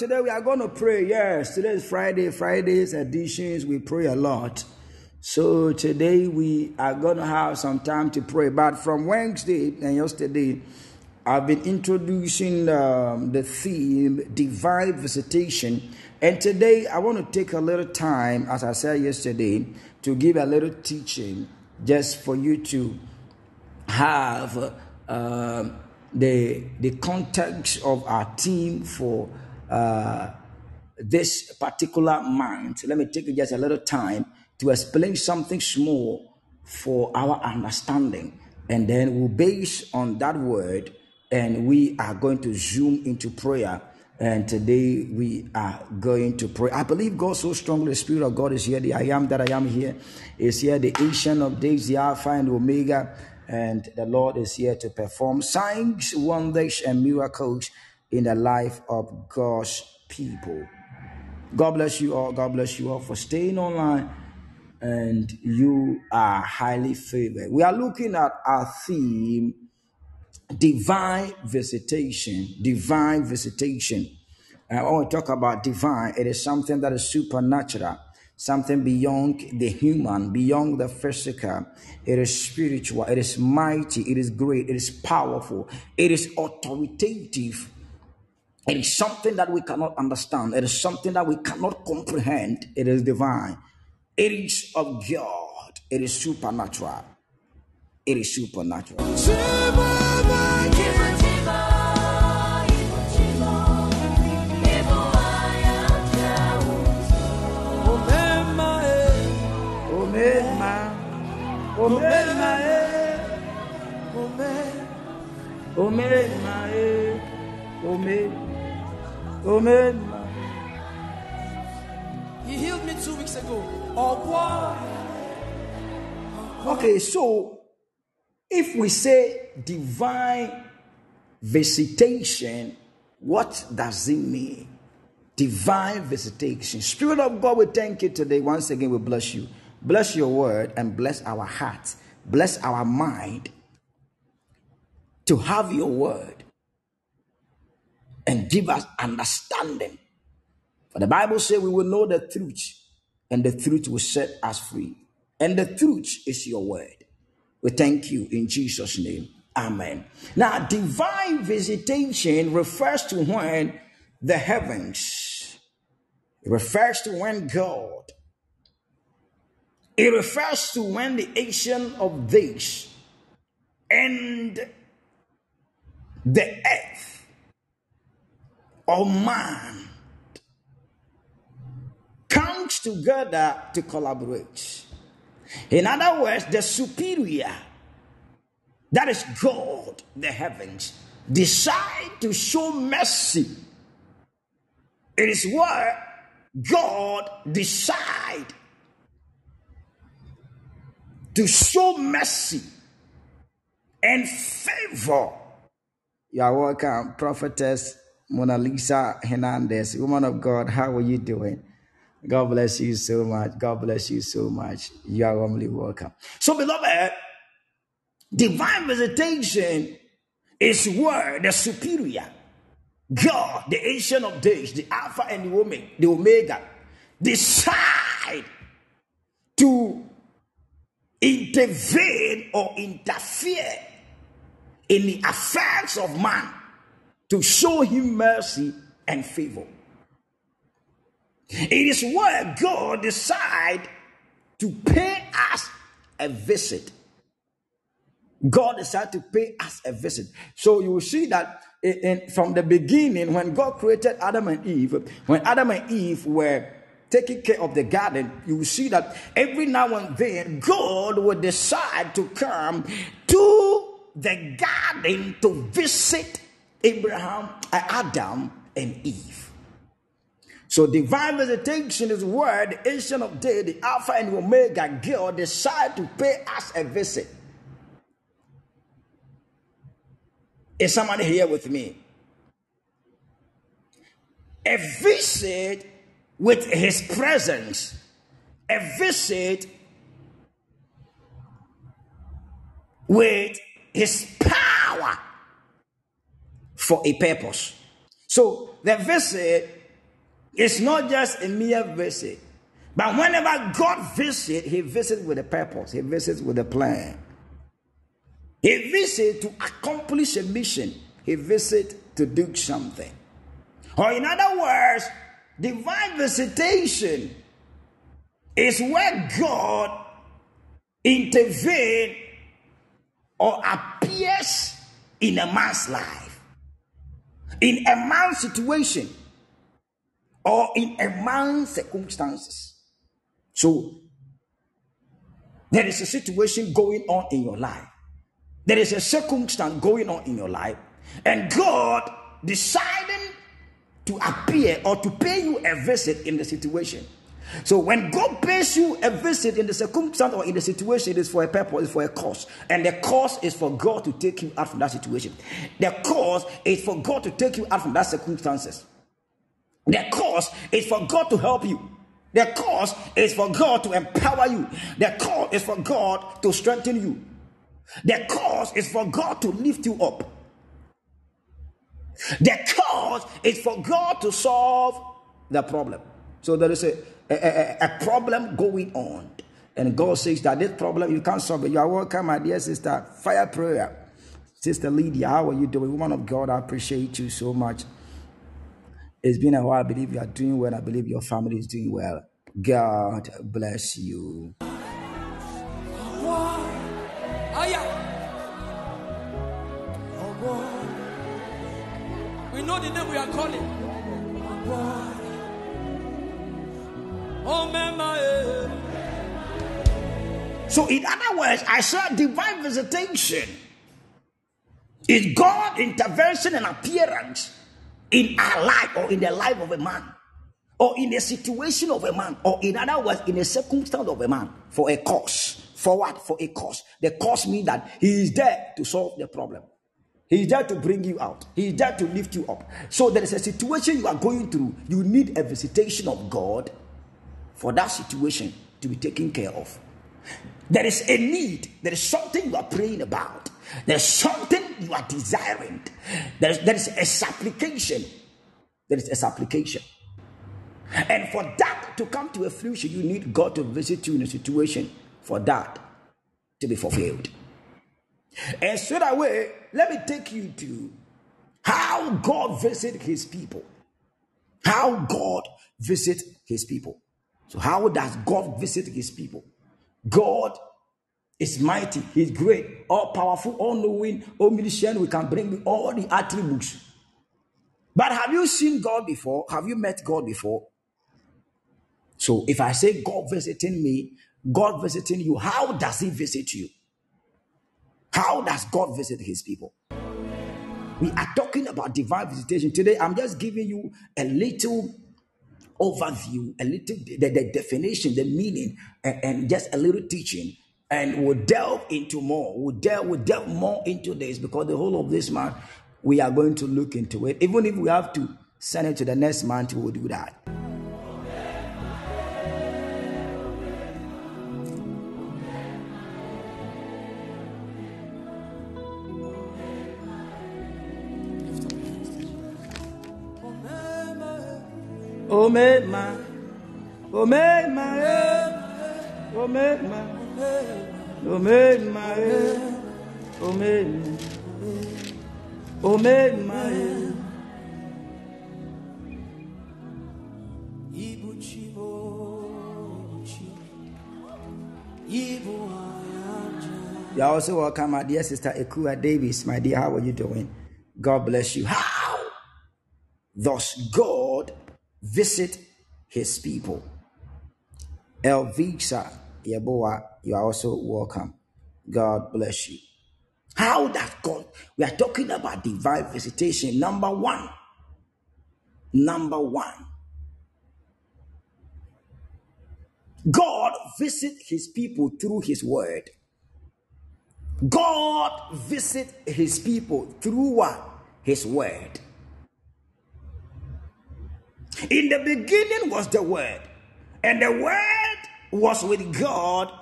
Today we are going to pray. Yes, today is Friday. Fridays editions we pray a lot. So today we are going to have some time to pray. But from Wednesday and yesterday, I've been introducing um, the theme divine visitation. And today I want to take a little time, as I said yesterday, to give a little teaching just for you to have uh, the the context of our team for uh, this particular month. Let me take just a little time to explain something small for our understanding, and then we'll base on that word, and we are going to zoom into prayer. And today we are going to pray. I believe God so strongly. The Spirit of God is here. The I am that I am here is here. The Ancient of Days, the Alpha and Omega. And the Lord is here to perform signs, wonders, and miracles in the life of God's people. God bless you all. God bless you all for staying online. And you are highly favored. We are looking at our theme divine visitation. Divine visitation. And I want to talk about divine. It is something that is supernatural, something beyond the human, beyond the physical. It is spiritual. It is mighty. It is great. It is powerful. It is authoritative. It is something that we cannot understand. It is something that we cannot comprehend. It is divine. It is of God. It is supernatural. It is supernatural. Chima, makibu. Omema, omema. He healed me two weeks ago. Okay, so if we say divine visitation, what does it mean? Divine visitation. Spirit of God, we thank you today. Once again, we bless you. Bless your word and bless our hearts. Bless our mind to have your word and give us understanding. For the Bible says we will know the truth, and the truth will set us free. And the truth is your word. We thank you in Jesus' name. Amen. Now, divine visitation refers to when the heavens, it refers to when God, it refers to when the ancient of days and the earth or man comes together to collaborate. In other words, the superior, that is God, the heavens, decide to show mercy. It is where God decide to show mercy and favor. You are welcome, prophetess Mona Lisa Hernandez, woman of God, how are you doing? God bless you so much. God bless you so much. You are warmly welcome. So, beloved, divine visitation is where the superior God, the ancient of days, the Alpha and the Omega, the Omega, decide to intervene or interfere in the affairs of man to show him mercy and favor. It is where God decide to pay us a visit. God decided to pay us a visit. So you will see that in, in- from the beginning, when God created Adam and Eve, when Adam and Eve were taking care of the garden, you will see that every now and then God would decide to come to the garden to visit Abraham, Adam, and Eve. So divine visitation is where the ancient of day, the Alpha and Omega God decide to pay us a visit. Is somebody here with me? A visit with his presence, a visit with his power for a purpose. So the visit eh, is not just a mere visit, eh, but whenever God visits, eh, he visits with a purpose, he visits with a plan. He visits to accomplish a mission. He visits to do something. Or in other words, divine visitation is where God intervenes or appears in a man's life, in a man's situation, or in a man's circumstances. So there is a situation going on in your life. There is a circumstance going on in your life, and God deciding to appear or to pay you a visit in the situation. So when God pays you a visit in the circumstance or in the situation, it is for a purpose, it's for a cause. And the cause is for God to take you out from that situation. The cause is for God to take you out from that circumstances. The cause is for God to help you. The cause is for God to empower you. The cause is for God to strengthen you. The cause is for God to lift you up. The cause is for God to solve the problem. So there is a, a, a- a problem going on. And God says that this problem you can't solve it. You are welcome, my dear sister. Fire prayer. Sister Lydia, how are you doing? Woman of God, I appreciate you so much. It's been a while. I believe you are doing well. I believe your family is doing well. God bless you. We know the name we are calling. So, in other words, I saw divine visitation is God intervention and appearance in our life or in the life of a man or in a situation of a man or in other words in a circumstance of a man for a cause. For what? For a cause. The cause means that he is there to solve the problem. He is there to bring you out. He is there to lift you up. So there is a situation you are going through. You need a visitation of god for that situation to be taken care of. There is a need. There is something you are praying about. There is something you are desiring. There is, there is a supplication. There is a supplication. And for that to come to a fruition, you need God to visit you in a situation for that to be fulfilled. And straight away, let me take you to how God visit his people. How God visit his people. So, how does God visit his people? God is mighty, he's great, all powerful, all knowing, omniscient. We can bring all the attributes. But have you seen God before? Have you met God before? So, if I say God visiting me, God visiting you, how does he visit you? How does God visit his people? We are talking about divine visitation. Today, I'm just giving you a little overview, a little the, the definition, the meaning, and, and just a little teaching. And we'll delve into more. We'll delve, we'll delve more into this because the whole of this month we are going to look into it. Even if we have to send it to the next month, we will do that. Omema, Omema, eh. Omema, Omema, eh. Omema, Omema. Eh. Ibu chibo, chibo, Ibu ayanja. You are also welcome, my dear sister Ekua Davis. My dear, how are you doing? God bless you. How does God visit his people? Elvixa Yeboah, you are also welcome. God bless you. How does God? We are talking about divine visitation. Number one. Number one. God visit his people through his word. God visit his people through what? His word. In the beginning was the word, and the word was with God,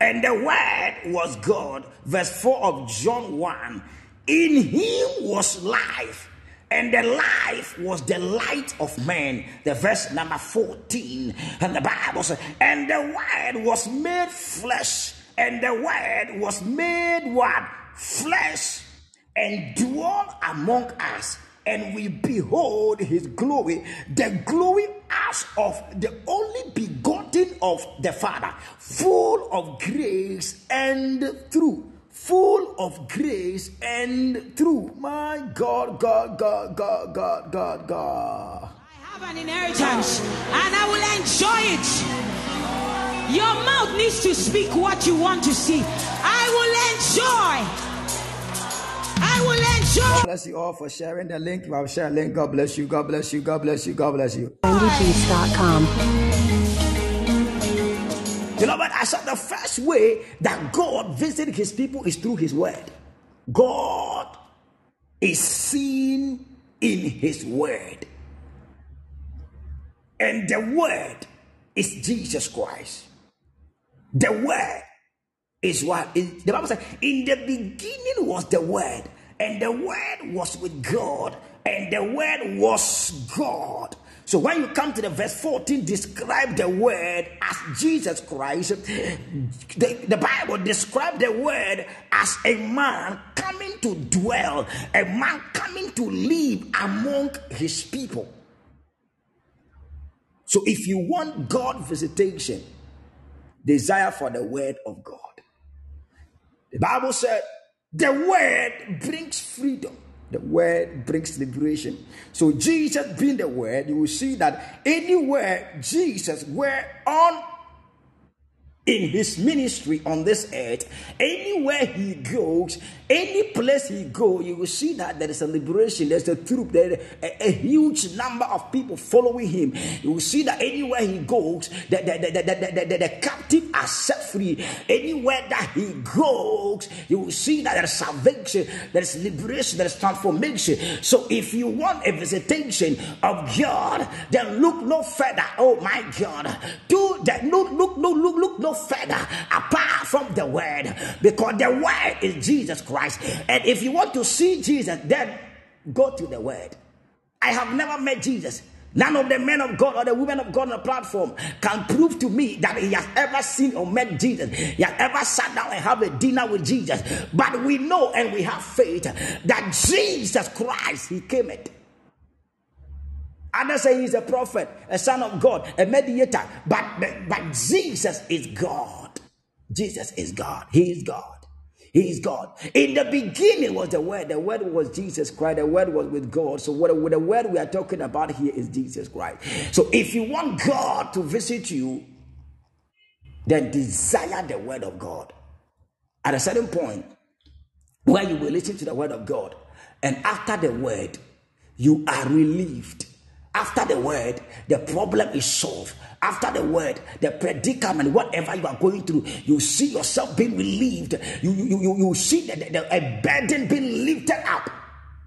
and the word was God. Verse 4 of John 1. In him was life, and the life was the light of man. The verse number 14. And the Bible says, and the word was made flesh, and the word was made what? Flesh, and dwelt among us. And we behold his glory, the glory as of the only begotten of the Father, full of grace and truth full of grace and truth. My God, God, God, God, God, God, God. I have an inheritance and I will enjoy it. Your mouth needs to speak what you want to see. I will enjoy. I will enjoy. Bless you all for sharing the link. You have shared a link. God bless you. God bless you. God bless you. God bless you. trendybeats.com. You know what? I said the first way that God visited his people is through his word. God is seen in his word. And the word is Jesus Christ. The word is what is the Bible says, in the beginning was the word, and the word was with God, and the word was God. So when you come to the verse 14, describe the word as Jesus Christ. The, the Bible described the word as a man coming to dwell, a man coming to live among his people. So if you want God visitation, desire for the word of God. The Bible said the word brings freedom. The word brings liberation. So Jesus being the word, you will see that anywhere Jesus were on in his ministry on this earth, anywhere he goes, any place he go, you will see that there is a liberation, there's a troop there a, a huge number of people following him. You will see that anywhere he goes, the, the, the, the, the, the, the captive are set free. Anywhere that he goes, you will see that there is salvation, there is liberation, there is transformation. So if you want a visitation of God, then look no further. Oh my God. Do that. Look, look, look, look, look no further apart from the word. Because the word is Jesus Christ. And if you want to see Jesus, then go to the word. I have never met Jesus. None of the men of God or the women of God on the platform can prove to me that he has ever seen or met Jesus. He has ever sat down and have a dinner with Jesus. But we know and we have faith that Jesus Christ, he came it. Others say he's a prophet, a son of God, a mediator. But, but, but Jesus is God. Jesus is God. He is God. He is God. In the beginning was the Word. The Word was Jesus Christ. The Word was with God. So, what the Word we are talking about here is Jesus Christ. So, if you want God to visit you, then desire the Word of God. At a certain point, where you will listen to the Word of God, and after the Word, you are relieved. After the word, the problem is solved. After the word, the predicament, whatever you are going through, you see yourself being relieved. You, you, you, you see the, the- a burden being lifted up.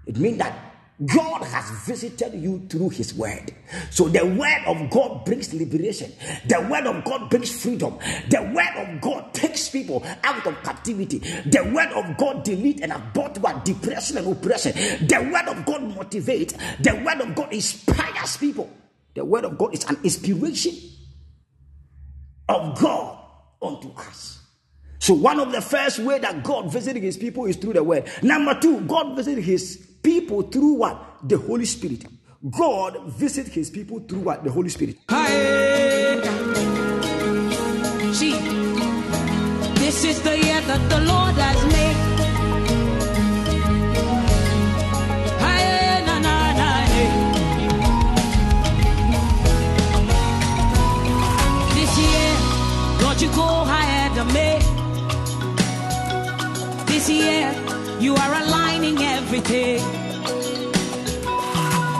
It means that God has visited you through His word. So the word of God brings liberation. The word of God brings freedom. The word of God takes people out of captivity. The word of God delete and abort what depression and oppression. The word of God motivates. The word of God inspires people. The word of God is an inspiration of God unto us. So one of the first way that God visited his people is through the word. Number two, God visited his people through what? The Holy Spirit. God visited his people through what? The Holy Spirit. Hey. See, this is the year that the Lord has made. Hey, na, na, na, hey. This year, Lord, you go ahead of me. This year, you are aligning everything.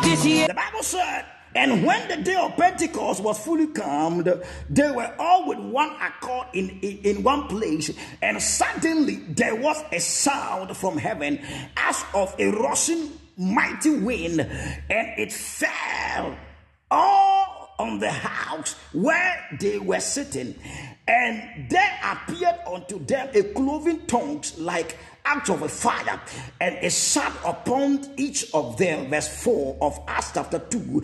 This year. The Bible said, and when the day of Pentecost was fully come, they were all with one accord in, in, in one place, and suddenly there was a sound from heaven as of a rushing mighty wind, and it fell all on the house where they were sitting, and there appeared unto them a cloven tongues like out of a fire, and it sat upon each of them. Verse 4 of Acts chapter 2.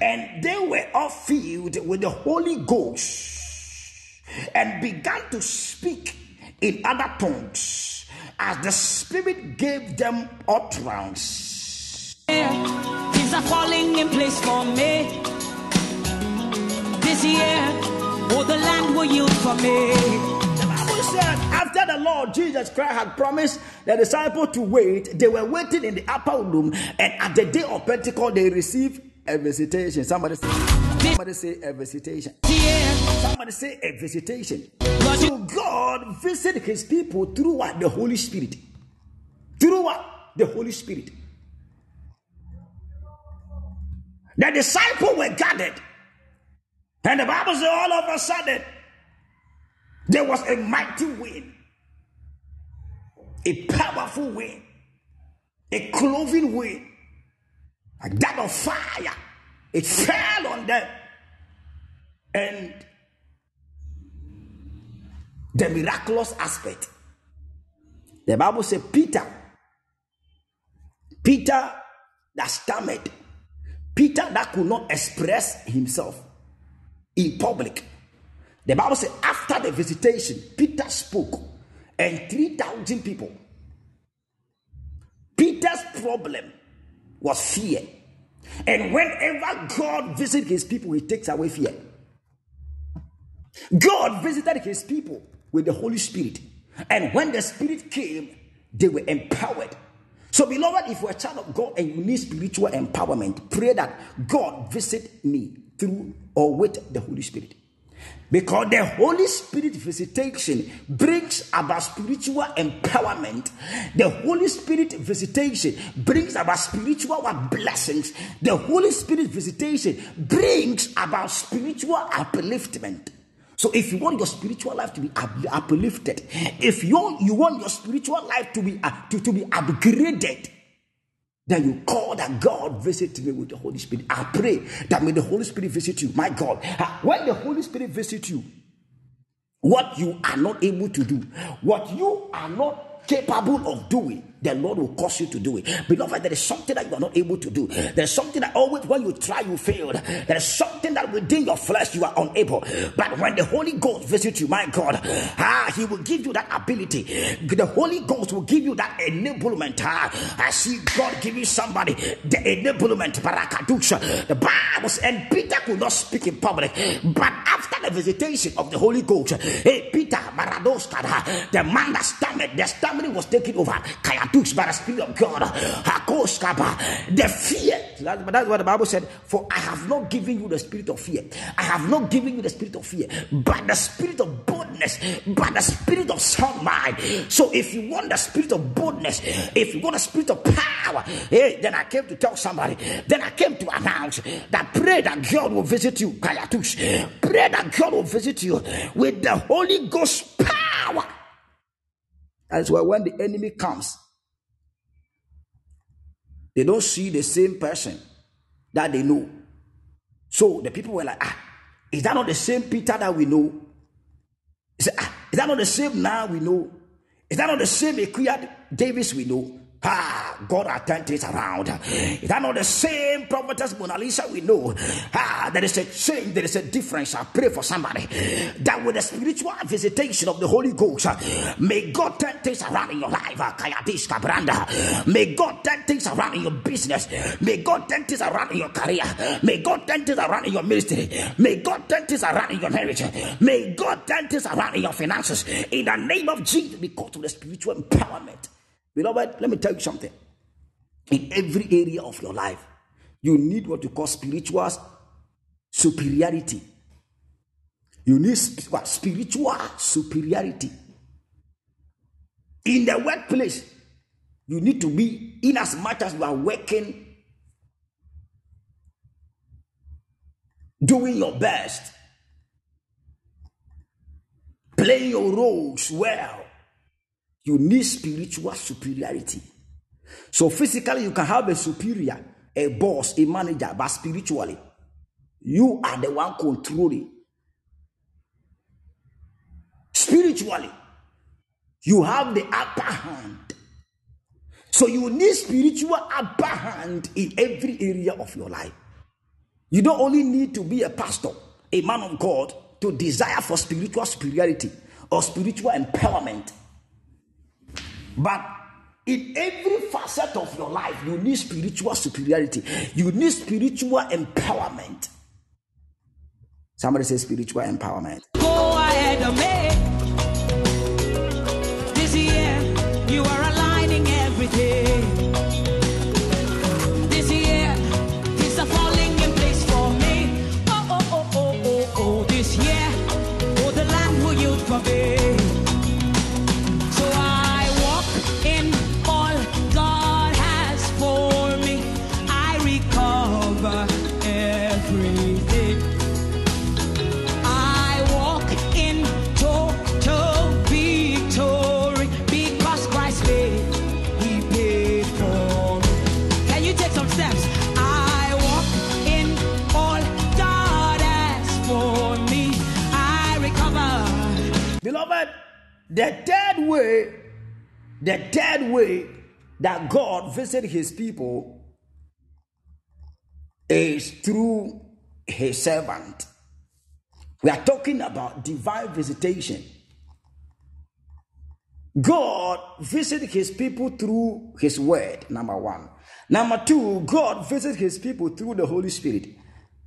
And they were all filled with the Holy Ghost and began to speak in other tongues as the Spirit gave them utterance. Falling in place for me. This year, oh, the land will yield for me. Said, after the Lord Jesus Christ had promised the disciples to wait, they were waiting in the upper room, and at the day of Pentecost, they received a visitation. Somebody say, somebody say a visitation. Somebody say a visitation. So God visited his people through what? The Holy Spirit. Through what? The Holy Spirit. The disciples were gathered. And the Bible says all of a sudden there was a mighty wind, a powerful wind, a cloven wind, like that of fire. It fell on them. And the miraculous aspect. The Bible says Peter, Peter that stammered, Peter that could not express himself in public. The Bible says after the visitation, Peter spoke, and 3,000 people. Peter's problem was fear. And whenever God visits his people, he takes away fear. God visited his people with the Holy Spirit. And when the Spirit came, they were empowered. So, beloved, if you're a child of God and you need spiritual empowerment, pray that God visit me through or with the Holy Spirit. Because the Holy Spirit visitation brings about spiritual empowerment. The Holy Spirit visitation brings about spiritual blessings. The Holy Spirit visitation brings about spiritual upliftment. So if you want your spiritual life to be uplifted, if you, you want your spiritual life to be uh, to, to be upgraded, then you call that God visit me with the Holy Spirit. I pray that may the Holy Spirit visit you. My God, uh, when the Holy Spirit visits you, what you are not able to do, what you are not capable of doing, the Lord will cause you to do it. Beloved, there is something that you are not able to do. There's something that always when you try, you failed. There is something that within your flesh you are unable. But when the Holy Ghost visits you, my God, ah, He will give you that ability. The Holy Ghost will give you that enablement. Ah, I see God giving somebody the enablement. Barakadusha. The Bible and Peter could not speak in public, but after the visitation of the Holy Ghost, hey, Peter, Maradoskada, the man that stammered, the stammering was taken over. Kayatush by the Spirit of God. The fear. That- That's what the Bible said. For I have not given you the spirit of fear. I have not given you the spirit of fear, but the spirit of boldness, but the spirit of sound mind. So if you want the spirit of boldness, if you want the spirit of power, hey, then I came to tell somebody. Then I came to announce that pray that God will visit you. Pray that God will visit you with the Holy Ghost power. That's why when the enemy comes, They don't see the same person that they know. So the people were like, ah, is that not the same Peter that we know? He said, ah, is that not the same now we know? Is that not the same Equia Davis we know? Ah, God has turned things around. Is that not the same prophetess Mona Lisa we know? Ah, there is a change, there is a difference. I pray for somebody that with the spiritual visitation of the Holy Ghost, may God turn things around in your life. Ah, May God turn things around in your business. May God turn things around in your career. May God turn things around in your ministry. May God turn things around in your marriage. May God turn things around in your finances. In the name of Jesus, we because of the spiritual empowerment. Beloved, let me tell you something. In every area of your life, you need what you call spiritual superiority. You need what? spiritual superiority. In the workplace, you need to be, in as much as you are working, doing your best, playing your roles well, you need spiritual superiority. So physically, you can have a superior, a boss, a manager, but spiritually, you are the one controlling. Spiritually, you have the upper hand. So you need spiritual upper hand in every area of your life. You don't only need to be a pastor, a man of God, to desire for spiritual superiority or spiritual empowerment. But in every facet of your life, you need spiritual superiority. You need spiritual empowerment. Somebody say spiritual empowerment. Go ahead. This year, you are aligning everything. The third way, the third way that God visited his people is through his servant. We are talking about divine visitation. God visited his people through his word, number one. Number two, God visited his people through the Holy Spirit.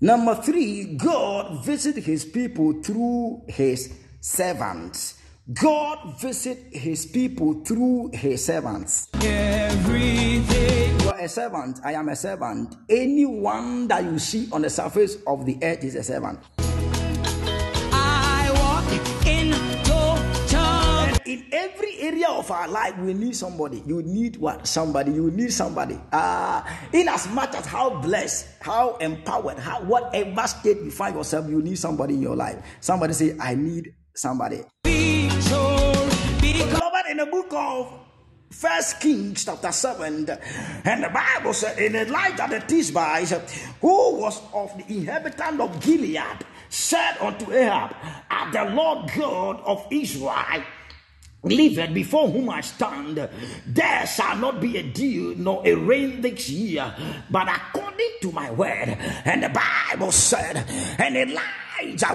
Number three, God visited his people through his servants. God visit his people through his servants. Everything. You are a servant. I am a servant. Anyone that you see on the surface of the earth is a servant. I walk in total. In every area of our life, we need somebody. You need what? Somebody. You need somebody. Uh, in as much as how blessed, how empowered, how whatever state you find yourself, you need somebody in your life. Somebody say, I need somebody. In the book of First Kings chapter 7, and the Bible said, in Elijah the Tishbite, who was of the inhabitant of Gilead, said unto Ahab, At the Lord God of Israel, liveth before whom I stand, there shall not be a dew nor a rain this year, but according to my word. And the Bible said, and Elijah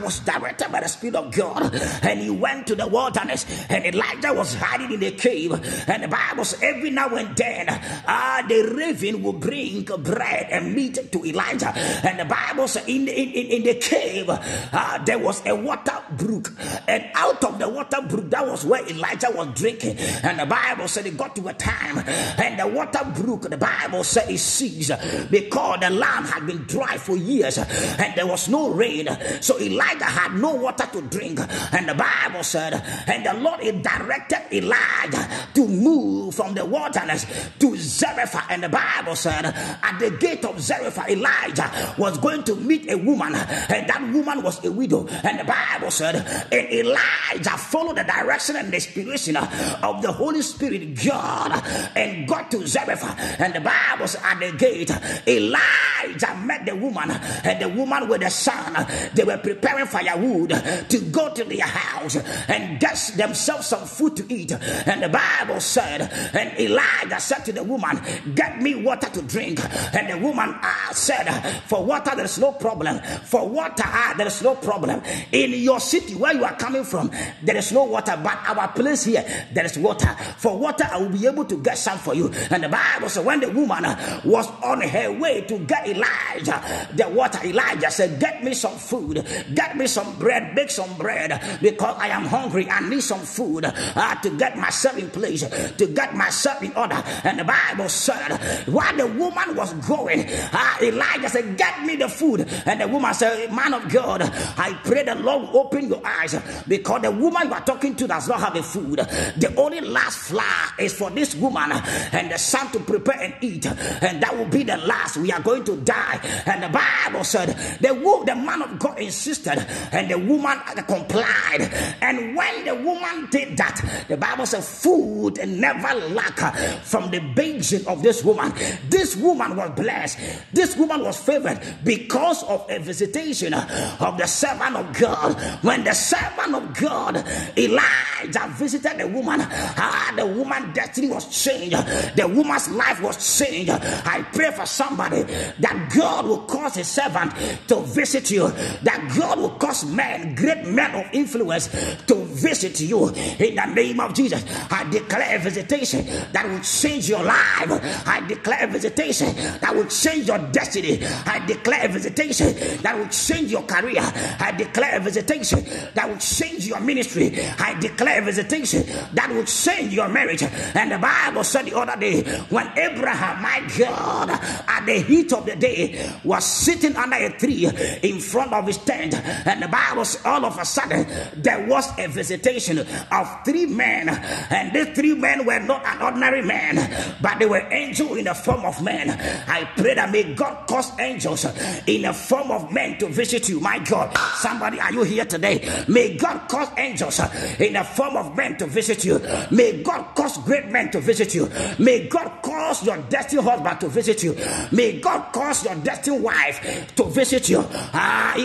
was directed by the Spirit of God, and he went to the wilderness, and Elijah was hiding in a cave. And the Bible says, every now and then, uh, the raven will bring bread and meat to Elijah. And the Bible says, in, in, in, in the cave, uh, there was a water brook, and out of the water brook, that was where Elijah was drinking. And the Bible said it got to a time, and the water brook, the Bible said it ceased because the land had been dry for years, and there was no rain. So Elijah had no water to drink. And the Bible said, and the Lord directed Elijah to move from the wilderness to Zarephath, and the Bible said, at the gate of Zarephath, Elijah was going to meet a woman, and that woman was a widow. And the Bible said, and Elijah followed the direction and the inspiration of the Holy Spirit, God, and got to Zarephath. And the Bible said, at the gate, Elijah met the woman, and the woman with the son, they were preparing firewood to go to their house and get themselves some food to eat. And the Bible said, and Elijah said to the woman, Get me water to drink. And the woman uh, said, For water, there is no problem. For water, uh, there is no problem. In your city where you are coming from, there is no water, but our place here, there is water. For water, I will be able to get some for you. And the Bible said, When the woman uh, was on her way to get Elijah the water, Elijah said, Get me some food, get me some bread, bake some bread, because I am hungry. I need some food uh, to get myself in place, to get myself in order. And the Bible said, while the woman was going, uh, Elijah said, Get me the food. And the woman said, Man of God, I pray the Lord open your eyes because the woman you are talking to does not have the food. The only last flour is for this woman and the son to prepare and eat, and that will be the last. We are going to die. And the Bible said, The, the man of God insisted, and the woman complied. And when the woman did that, the Bible said, Food never lack from the basin of this woman. This woman was blessed. This woman was favored because of a visitation of the servant of God. When the servant of God, Elijah, visited the woman, ah, the woman's destiny was changed. The woman's life was changed. I pray for somebody that God will cause his servant to visit you, that God will cause men, great men of influence, to visit you in the name of Jesus. I declare a visitation that will change your life. I declare a visitation that will change your destiny. I declare a visitation that will change your career. I declare a visitation that will change your ministry. I declare a visitation that will change your marriage. And the Bible said the other day when Abraham, my God, at the heat of the day, was sitting under a tree in front of his tent, and the Bible said all of a sudden there was a visitation of three men, and these three men were not an ordinary man, but they were angels in the form of men. I pray that may God cause angels in the form of men to visit you. My God, somebody, are you here today? May God cause angels in the form of men to visit you. May God cause great men to visit you. May God cause your destined husband to visit you. May God cause your destined wife to visit you. Ah.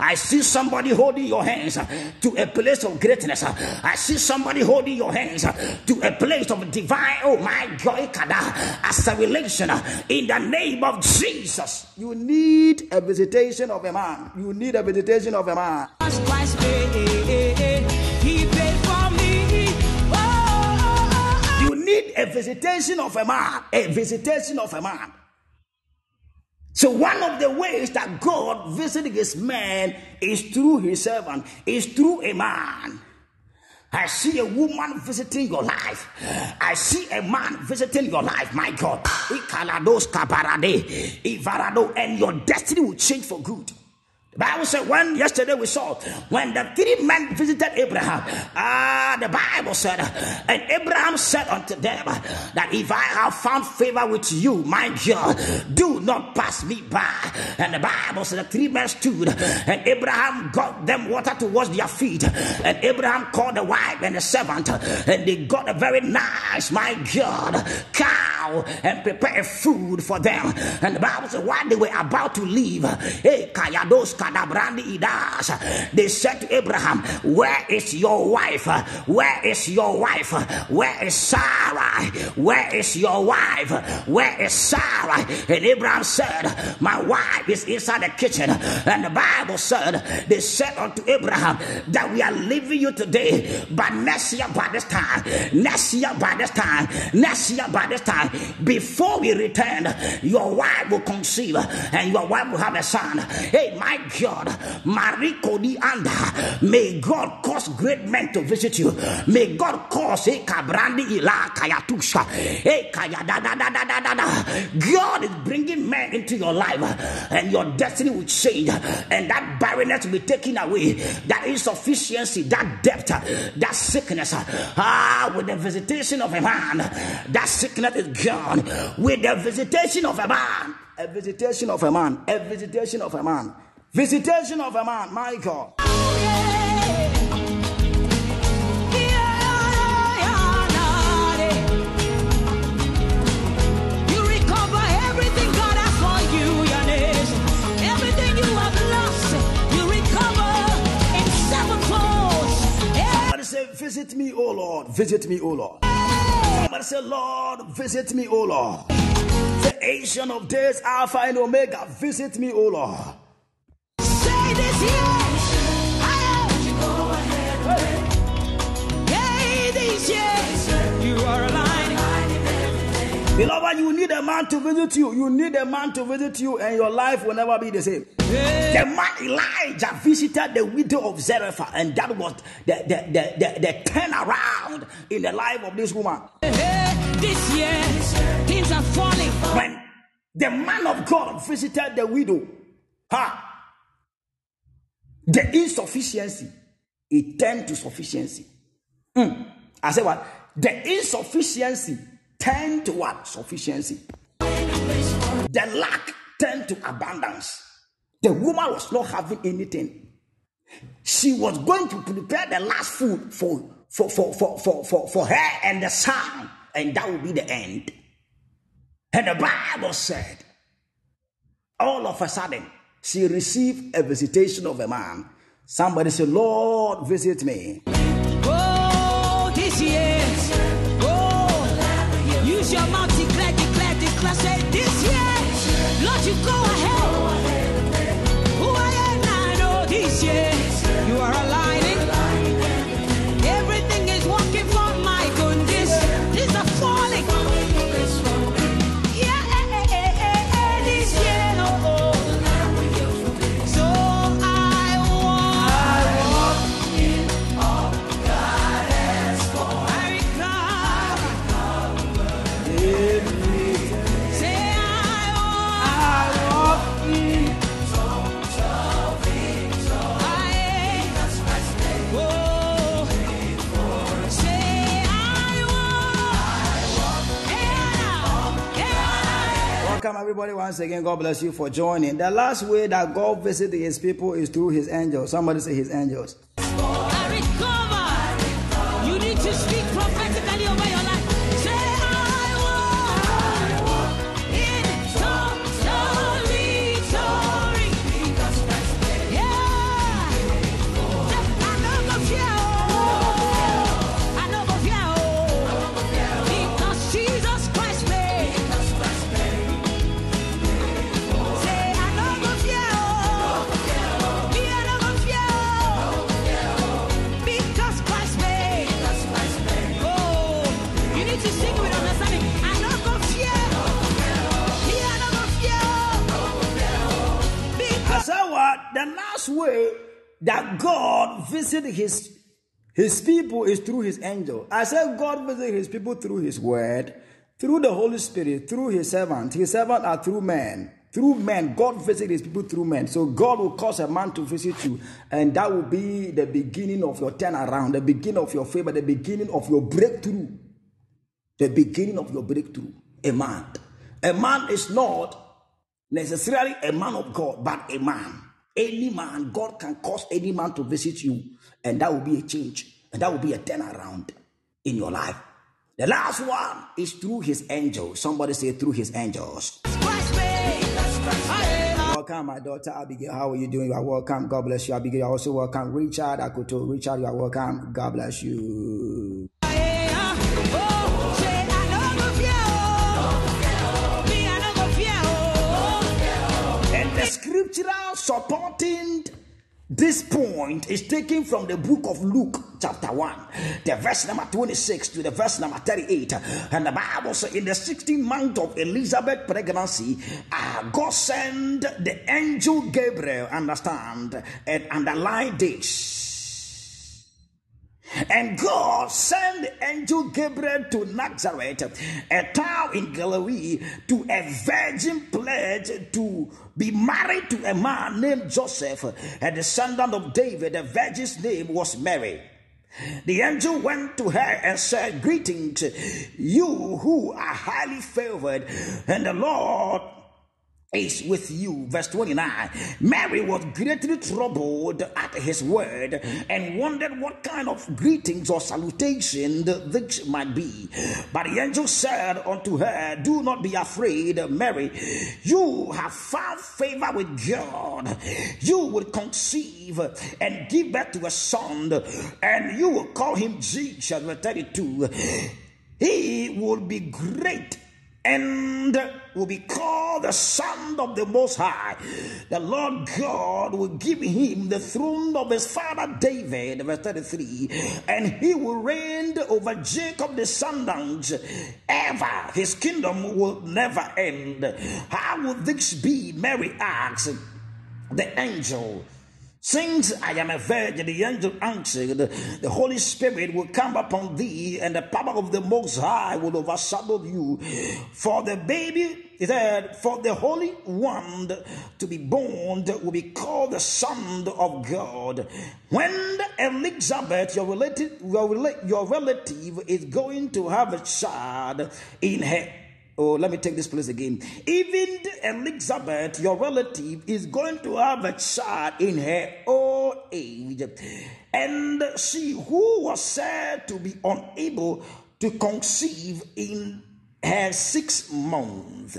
I see somebody holding your hands to a place of greatness. I see somebody holding your hands to a place of divine. Oh my God, ikada, acceleration in the name of Jesus. You need a visitation of a man. You need a visitation of a man. Jesus Christ paid. He paid for me. Oh, oh, oh, you need a visitation of a man. A visitation of a man. So one of the ways that God visiting his man is through his servant, is through a man. I see a woman visiting your life. I see a man visiting your life. My God. And your destiny will change for good. The Bible said when yesterday we saw when the three men visited Abraham, ah, the Bible said, and Abraham said unto them that if I have found favor with you, my God, do not pass me by. And the Bible said the three men stood, and Abraham got them water to wash their feet, and Abraham called the wife and the servant, and they got a very nice, my God, cow and prepared food for them. And the Bible said while they were about to leave, hey, kayados kadabrandi idas, they said to Abraham, Where is your wife? Where is your wife? Where is Sarah? Where is your wife? Where is Sarah? And Abraham said, My wife is inside the kitchen. And the Bible said, They said unto Abraham that we are leaving you today, but next year by this time, next year by this time, next year by this time, before we return, your wife will conceive and your wife will have a son. Hey, my God, Mariko di Anda, may God cause great men to visit you. May God cause hey, Kabrandi Ila Kayatusha. Hey, da da da da da da da. God is bringing men into your life and your destiny will change and that barrenness will be taken away. That insufficiency, that depth, that sickness. Ah, with the visitation of a man, that sickness is gone. With the visitation of a man, a visitation of a man, a visitation of a man, visitation of a man, my God. You recover everything God has for you, your. Everything you have lost, you recover in sevenfold. Somebody say, Visit me, O Lord. Visit me, O Lord. Somebody say, Lord, visit me, O Lord. The Ancient of Days, Alpha and Omega, visit me, O Lord. Beloved, you need a man to visit you. You need a man to visit you, and your life will never be the same. The man Elijah visited the widow of Zarephath, and that was the, the, the, the, the turnaround in the life of this woman. This year, things are falling. When the man of God visited the widow, ha, the insufficiency, it turned to sufficiency. Mm. I said what? The insufficiency turned to what? Sufficiency. The lack turned to abundance. The woman was not having anything. She was going to prepare the last food for, for, for, for, for, for, for her and the son, and that would be the end. And the Bible said, all of a sudden, she received a visitation of a man. Somebody said, Lord, visit me. Oh, this year. Oh, use your mouth, declare, declare, declare. Say this year, Lord, you go ahead. Who I am, I know this year. You are aligning. Everybody, once again. God bless you for joining. The last way that God visited his people is through his angels. Somebody say his angels. Last way that God visited his his people is through his angel. I said God visited his people through his word, through the Holy Spirit, through his servant. His servant are through men. Through men, God visited his people through men. So God will cause a man to visit you, and that will be the beginning of your turnaround, the beginning of your favor, the beginning of your breakthrough. The beginning of your breakthrough. A man. A man is not necessarily a man of God, but a man. Any man, God can cause any man to visit you, and that will be a change, and that will be a turnaround in your life. The last one is through his angels. Somebody say through his angels. Welcome, my daughter Abigail. How are you doing? You are welcome. God bless you, Abigail. You are also welcome. Richard Akoto. Richard, you are welcome. God bless you. Scriptural supporting this point is taken from the book of Luke, chapter 1, the verse number 26 to the verse number 38. And the Bible says, in the 16th month of Elizabeth pregnancy, uh, God sent the angel Gabriel, understand, and underline this. And God sent angel Gabriel to Nazareth, a town in Galilee, to a virgin pledged to be married to a man named Joseph, a descendant of David. The virgin's name was Mary. The angel went to her and said, Greetings, you who are highly favored, and the Lord is with you. Verse 29. Mary was greatly troubled at his word and wondered what kind of greetings or salutation this might be. But the angel said unto her, Do not be afraid, Mary. You have found favor with God. You will conceive and give birth to a son, and you will call him Jesus. Verse 32. He will be great and will be called the Son of the Most High. The Lord God will give him the throne of his father David, verse 33, and he will reign over Jacob descendants ever. His kingdom will never end. How will this be? Mary asked the angel. Since I am a virgin, the angel answered, The Holy Spirit will come upon thee, and the power of the Most High will overshadow you. For the baby, he said, For the Holy One to be born will be called the Son of God. When Elizabeth, your relative, your, your relative, is going to have a child in her Oh, let me take this place again. Even Elizabeth, your relative, is going to have a child in her old age. And she, who was said to be unable to conceive in her six months.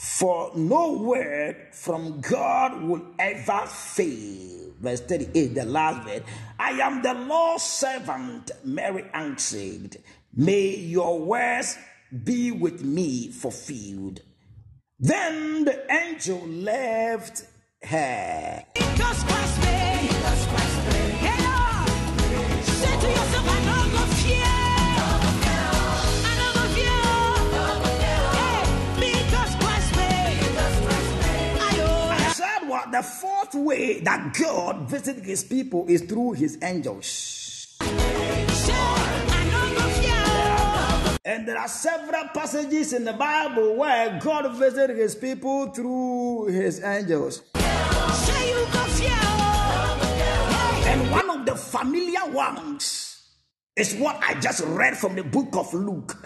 for no word from God will ever fail. Verse 38, the last verse. I am the Lord's servant, Mary answered. May your words be with me fulfilled. Then the angel left her. Jesus Christ, me. Hey, Lord. Say to yourself, I don't go fear. I don't go fear. Hey, Jesus Christ, me. Ayo. I said what the fourth way that God visited his people is through his angels. And there are several passages in the Bible where God visited his people through his angels. And one of the familiar ones is what I just read from the book of Luke.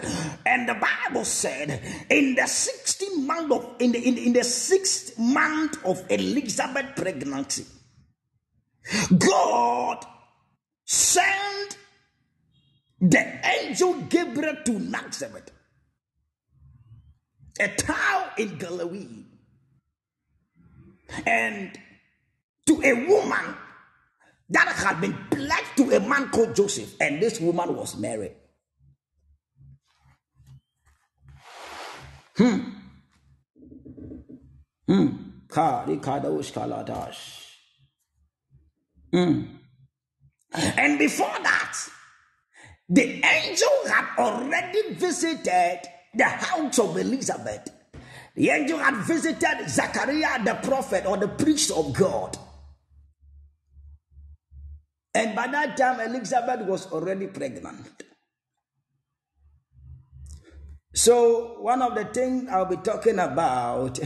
And the Bible said, in the 16th month of in the in, in the sixth month of Elizabeth pregnancy, God sent the angel Gabriel to Nazareth, a town in Galilee, and to a woman that had been pledged to a man called Joseph, and this woman was Mary. Hmm. Hmm. Hmm. And before that, the angel had already visited the house of Elizabeth. The angel had visited Zachariah the prophet or the priest of God. And by that time, Elizabeth was already pregnant. So, one of the things I'll be talking about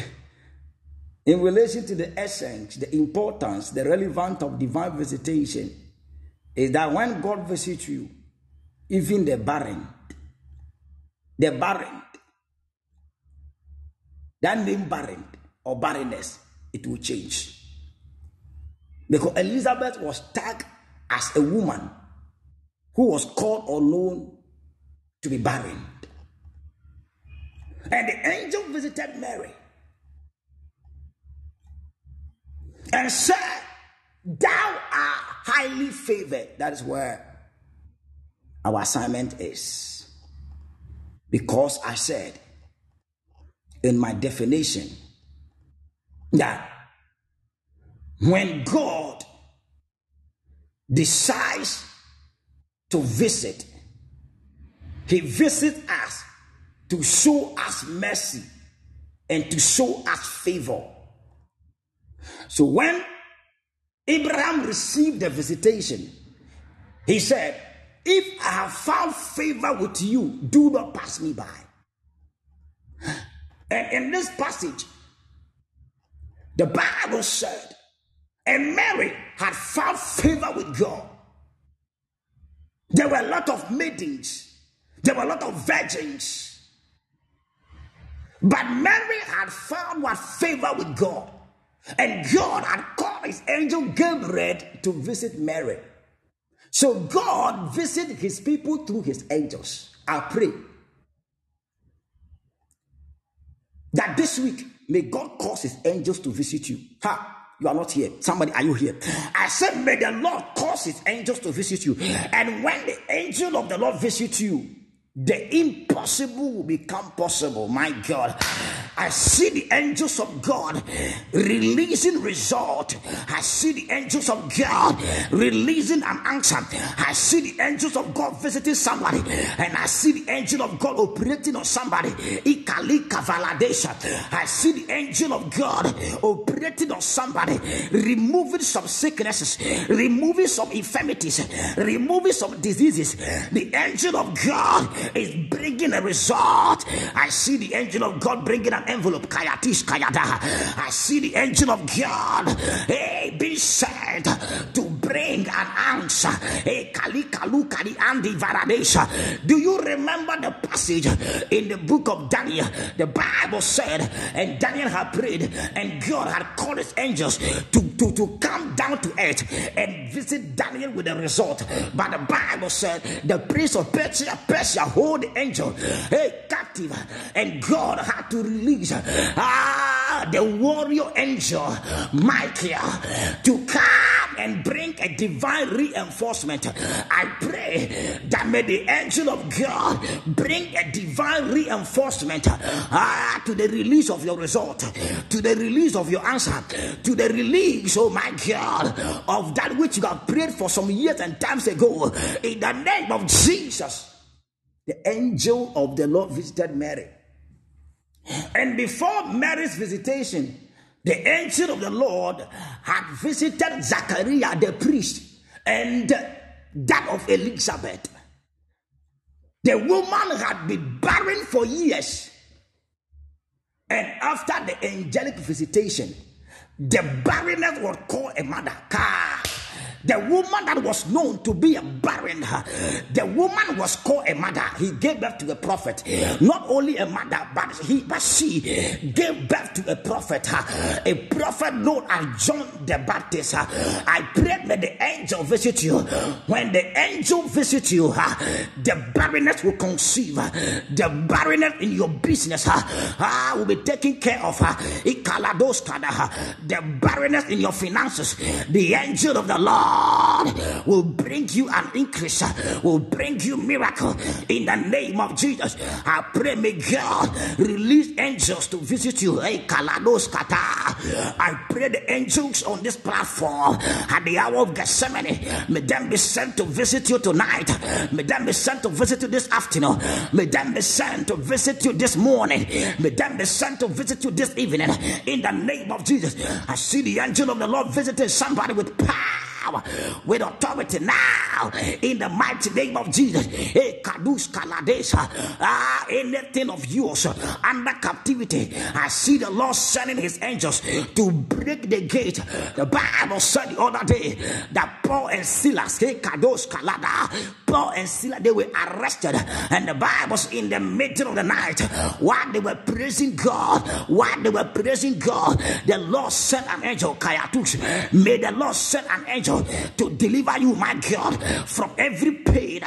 in relation to the essence, the importance, the relevance of divine visitation is that when God visits you, even the barren, the barren, that name barren or barrenness, it will change. Because Elizabeth was tagged as a woman who was called or known to be barren. And the angel visited Mary and said, Thou art highly favored. That is where our assignment is. Because I said in my definition that when God decides to visit. He visits us to show us mercy and to show us favor. So when Abraham received the visitation, he said, If I have found favor with you, do not pass me by. And in this passage, the Bible said, and Mary had found favor with God. There were a lot of maidens, there were a lot of virgins. But Mary had found what favor with God. And God had called his angel Gabriel to visit Mary. So God visited his people through his angels. I pray that this week may God cause his angels to visit you. Ha! You are not here. Somebody, are you here? I said, may the Lord cause his angels to visit you. And when the angel of the Lord visits you, the impossible will become possible. My God, I see the angels of God releasing result. I see the angels of God releasing an answer. I see the angels of God visiting somebody, and I see the angel of God operating on somebody. I see the angel of God operating on somebody, removing some sicknesses, removing some infirmities, removing some diseases. The angel of God is bringing a result. I see the angel of God bringing an envelope. Kayatish kayada. I see the angel of God hey, being sent to bring an answer. Andi varadesha. Do you remember the passage in the book of Daniel? The Bible said, and Daniel had prayed, and God had called his angels to, to, to come down to earth and visit Daniel with a result. But the Bible said the prince of Persia, Persia hold the angel hey, captive, and God had to release ah, the warrior angel Michael to come and bring a divine reinforcement. I pray that may the angel of God bring a divine reinforcement ah, to the release of your result, to the release of your answer, to the release, oh my God, of that which you have prayed for some years and times ago. In the name of Jesus, the angel of the Lord visited Mary. And before Mary's visitation, the angel of the Lord had visited Zachariah the priest and that of Elizabeth. The woman had been barren for years. And after the angelic visitation, the barrenness was called a mother. Car. The woman that was known to be a barren, the woman was called a mother. He gave birth to a prophet. Not only a mother, but he but she gave birth to a prophet, a prophet known as John the Baptist. I pray that the angel visit you. When the angel visits you, the barrenness will conceive. The barrenness in your business ah, will be taken care of. Her. The barrenness in your finances, the angel of the Lord will bring you an increase, will bring you miracle in the name of Jesus. I pray, may God release angels to visit you. Hey, Kalados Kata. I pray the angels on this platform at the hour of Gethsemane, may them be sent to visit you tonight. May them be sent to visit you this afternoon. May them be sent to visit you this morning. May them be sent to visit you this evening. In the name of Jesus, I see the angel of the Lord visiting somebody with power with authority now in the mighty name of Jesus. Hey, Kadus Kaladesha, ah, anything of yours under captivity, I see the Lord sending his angels to break the gate. The Bible said the other day that Paul and Silas, hey, Kados Kalada, Paul and Silas, they were arrested, and the Bible's in the middle of the night while they were praising God, while they were praising God, the Lord sent an angel. May the Lord send an angel to deliver you, my God, from every pain.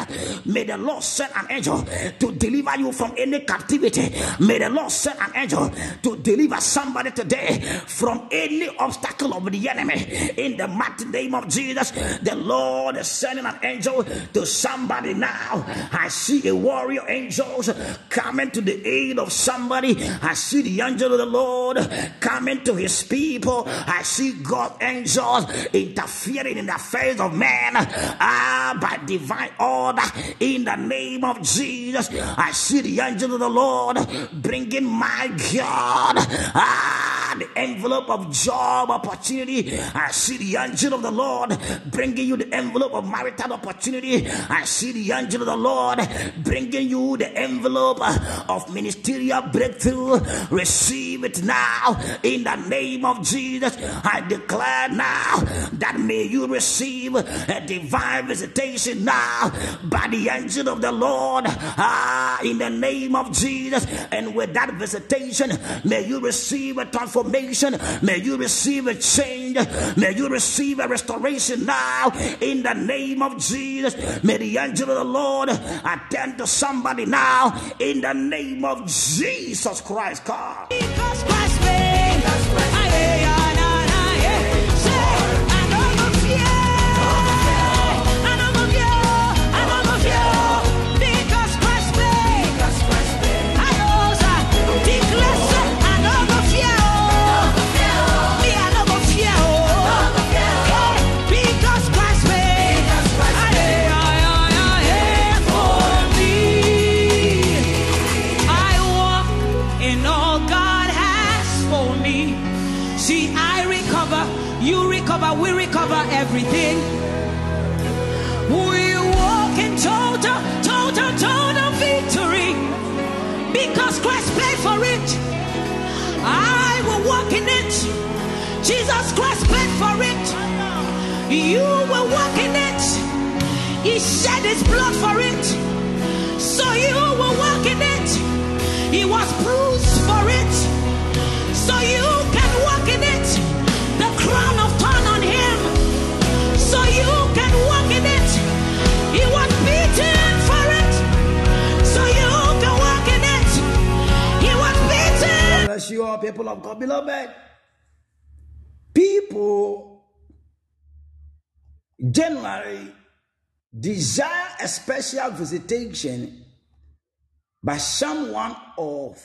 May the Lord send an angel to deliver you from any captivity. May the Lord send an angel to deliver somebody today from any obstacle of the enemy. In the mighty name of Jesus, the Lord is sending an angel to somebody now. I see a warrior angels coming to the aid of somebody. I see the angel of the Lord coming to his people. I see God angels interfering in the affairs of man ah, by divine order in the name of Jesus. I see the angel of the Lord bringing my God ah, the envelope of job opportunity. I see the angel of the Lord bringing you the envelope of marital opportunity. I see the angel of the Lord bringing you the envelope of ministerial breakthrough. Receive it now in the name of Jesus. I declare now that may you receive a divine visitation now by the angel of the Lord ah, in the name of Jesus. And with that visitation, may you receive a transformation, may you receive a change, may you receive a restoration now in the name of Jesus. May the angel of the Lord attend to somebody now in the name of Jesus Christ. God. Jesus Christ paid for it. You will walk in it. He shed his blood for it. So you will walk in it. He was bruised for it. So you can walk in it. The crown of thorn on him. So you can walk in it. He was beaten for it. So you can walk in it. He was beaten. bless you all, people of God. Beloved, people generally desire a special visitation by someone of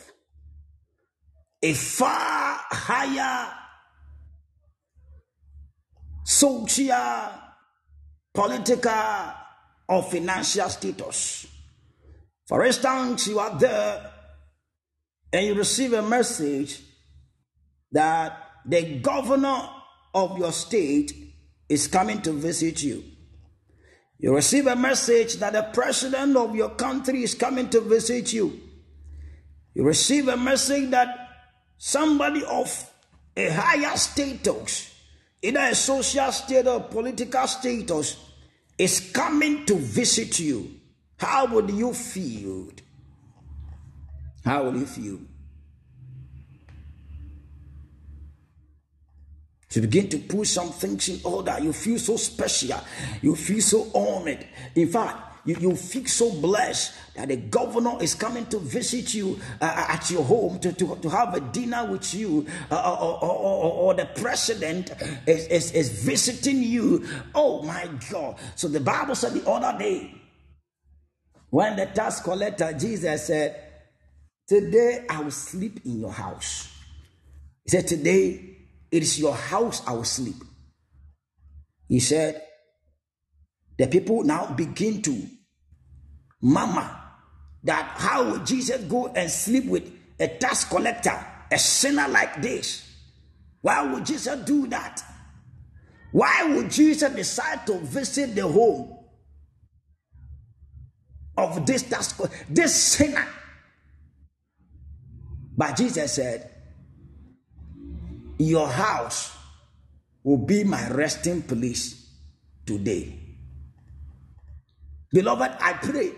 a far higher social, political, or financial status. For instance, you are there and you receive a message that the governor of your state is coming to visit you. You receive a message that the president of your country is coming to visit you. You receive a message that somebody of a higher status, either a social status or political status, is coming to visit you. How would you feel? How will you feel? To begin to put some things in order, you feel so special, you feel so honored. In fact, you, you feel so blessed that the governor is coming to visit you uh, at your home to, to, to have a dinner with you, uh, or, or, or, or the president is, is, is visiting you. Oh my God. So the Bible said the other day, when the tax collector, Jesus said, Today I will sleep in your house. He said, Today it is your house I will sleep. He said, The people now begin to murmur that how would Jesus go and sleep with a tax collector, a sinner like this? Why would Jesus do that? Why would Jesus decide to visit the home of this tax this sinner? But Jesus said, Your house will be my resting place today. Beloved, I pray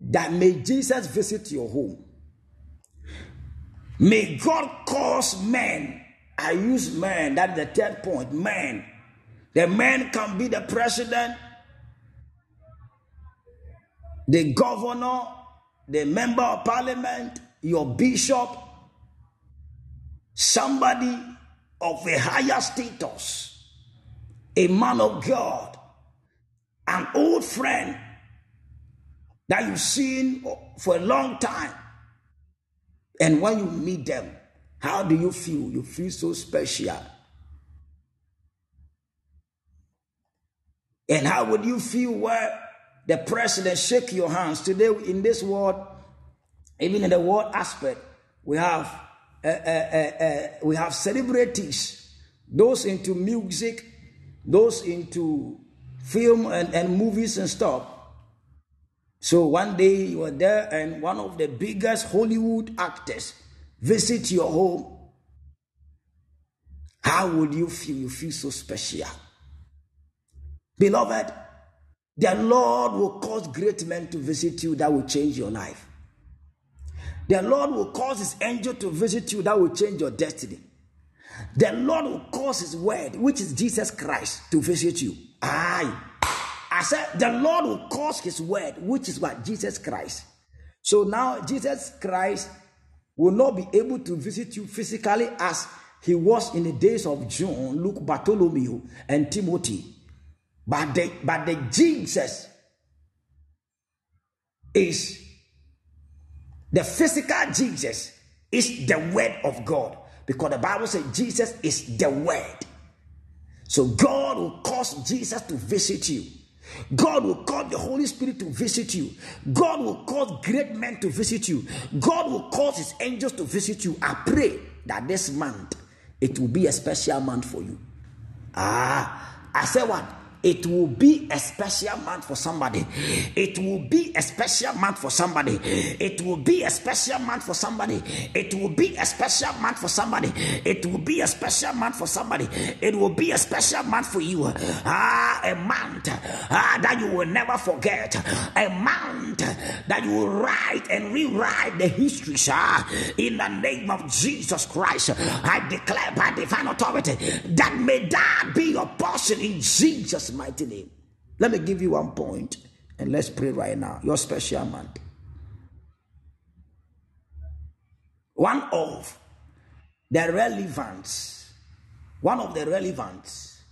that may Jesus visit your home. May God cause men, I use men, that's the third point, men. The man can be the president, the governor, the member of parliament, your bishop, somebody of a higher status, a man of God, an old friend, that you've seen for a long time. And when you meet them, how do you feel? You feel so special. And how would you feel where the president shake your hands today in this world, even in the world aspect, we have uh, uh, we have celebrities, those into music, those into film and, and movies and stuff. So one day you were there, and one of the biggest Hollywood actors visit your home. How would you feel? You feel so special. Beloved, the Lord will cause great men to visit you that will change your life. The Lord will cause his angel to visit you that will change your destiny. The Lord will cause his word, which is Jesus Christ, to visit you. Aye. I said, the Lord will cause his word, which is what? Jesus Christ. So now Jesus Christ will not be able to visit you physically as he was in the days of John, Luke, Bartholomew, and Timothy. But the, but the Jesus is the physical Jesus is the word of God because the Bible says Jesus is the word. So God will cause Jesus to visit you. God will cause the Holy Spirit to visit you. God will cause great men to visit you. God will cause his angels to visit you. I pray that this month it will be a special month for you. Ah, I said what? It will be a special month for somebody. It will be a special month for somebody. It will be a special month for somebody. It will be a special month for somebody. It will be a special month for somebody. It will be a special month for you. Ah, a month ah, that you will never forget. A month that you will write and rewrite the history, ah, in the name of Jesus Christ. I declare by divine authority that may that be your portion in Jesus' mighty name. Let me give you one point and let's pray right now. Your special month. One of the relevance, one of the relevance,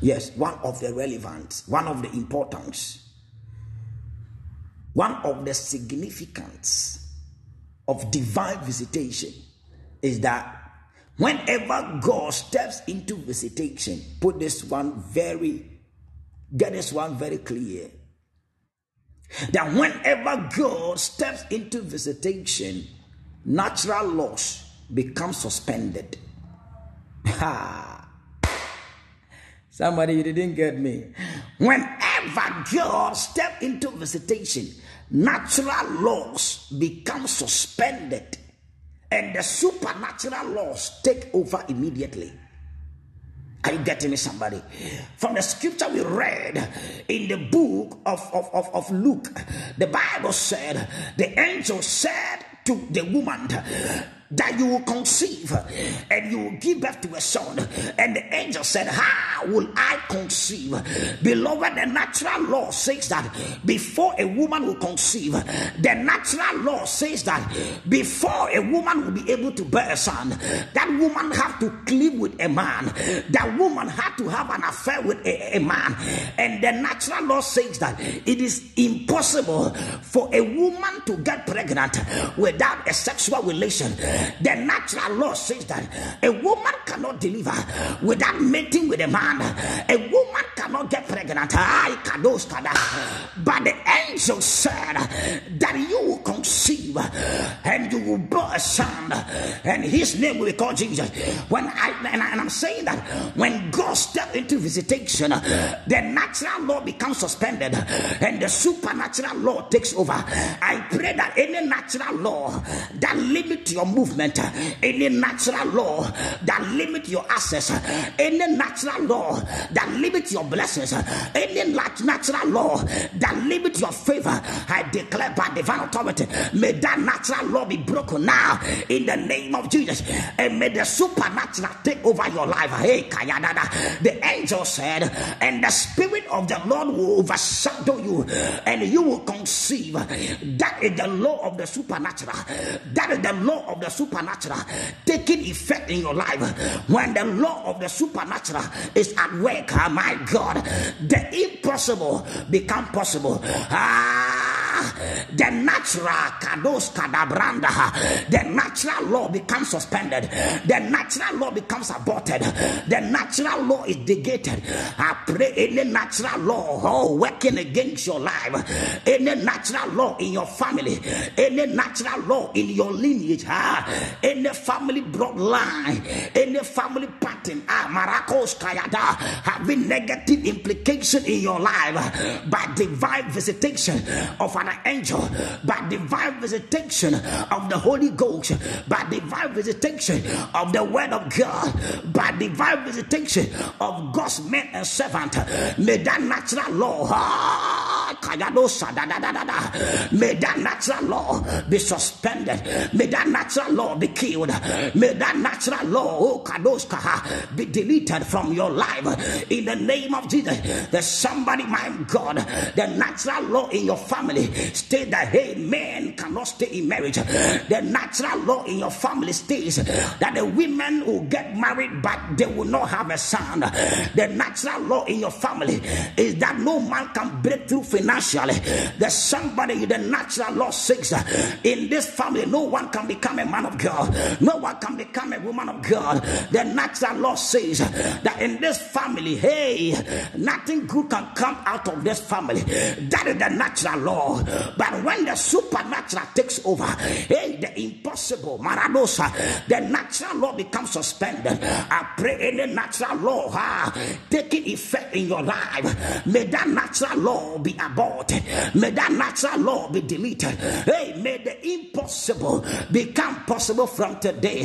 yes, one of the relevance, one of the importance, one of the significance of divine visitation is that Whenever God steps into visitation, put this one very, get this one very clear. That whenever God steps into visitation, natural laws become suspended. Ha! Somebody, you didn't get me. Whenever God steps into visitation, natural laws become suspended and the supernatural laws take over immediately. Are you getting me, somebody? From the scripture we read in the book of, of, of, of Luke, the Bible said, the angel said to the woman, that you will conceive and you will give birth to a son. And the angel said, How will I conceive? Beloved, the natural law says that before a woman will conceive, the natural law says that before a woman will be able to bear a son, that woman have to live with a man. That woman had to have an affair with a, a man. And the natural law says that it is impossible for a woman to get pregnant without a sexual relation the natural law says that a woman cannot deliver without mating with a man. A woman cannot get pregnant. I kados kada. But the angel said that you will conceive and you will bear a son, and his name will be called Jesus. When I and, I, am saying that when God steps into visitation, the natural law becomes suspended and the supernatural law takes over. I pray that any natural law that limits your movement movement, any natural law that limit your access, any natural law that limit your blessings, any natural law that limit your favor, I declare by divine authority, may that natural law be broken now in the name of Jesus, and may the supernatural take over your life. Hey, Kayadada, the angel said, and the spirit of the Lord will overshadow you, and you will conceive. That is the law of the supernatural. That is the law of the supernatural taking effect in your life, when the law of the supernatural is at work, oh my God, the impossible become possible. Ah the natural kados kadabranda, the natural law becomes suspended, the natural law becomes aborted, the natural law is negated. I pray any natural law oh, working against your life, any natural law in your family, any natural law in your lineage, ah, any family bloodline, any family pattern, ah, Maracos Kayada, having negative implication in your life by divine visitation of an angel, by divine visitation of the Holy Ghost, by divine visitation of the Word of God, by divine visitation of God's men and servant. May that natural law, ah, Kayadosa, da, da, da, da, da. may that natural law be suspended. May that natural law be killed. May that natural law, oh, Kadoska, be deleted from your life in the name of Jesus. There's somebody, my God, the natural law in your family state that hey, men cannot stay in marriage. The natural law in your family states that the women will get married, but they will not have a son. The natural law in your family is that no man can break through financially. There's somebody, the natural law says in this family, no one can become a man of God, no one can become a woman of God. The natural law says that in this family, hey, nothing good can come out of this family. That is the natural law. But when the supernatural takes over, hey, the impossible, Maradosa, the natural law becomes suspended. I pray any natural law ah, taking effect in your life, may that natural law be aborted. May that natural law be deleted. Hey, may the impossible become possible from today.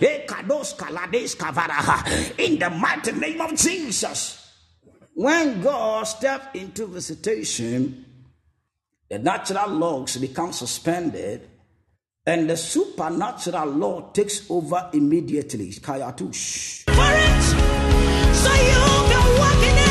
Eh, kavara, In the mighty name of Jesus. When God steps into visitation, the natural laws become suspended and the supernatural law takes over immediately. Kayatush. for it, so you can walk in it.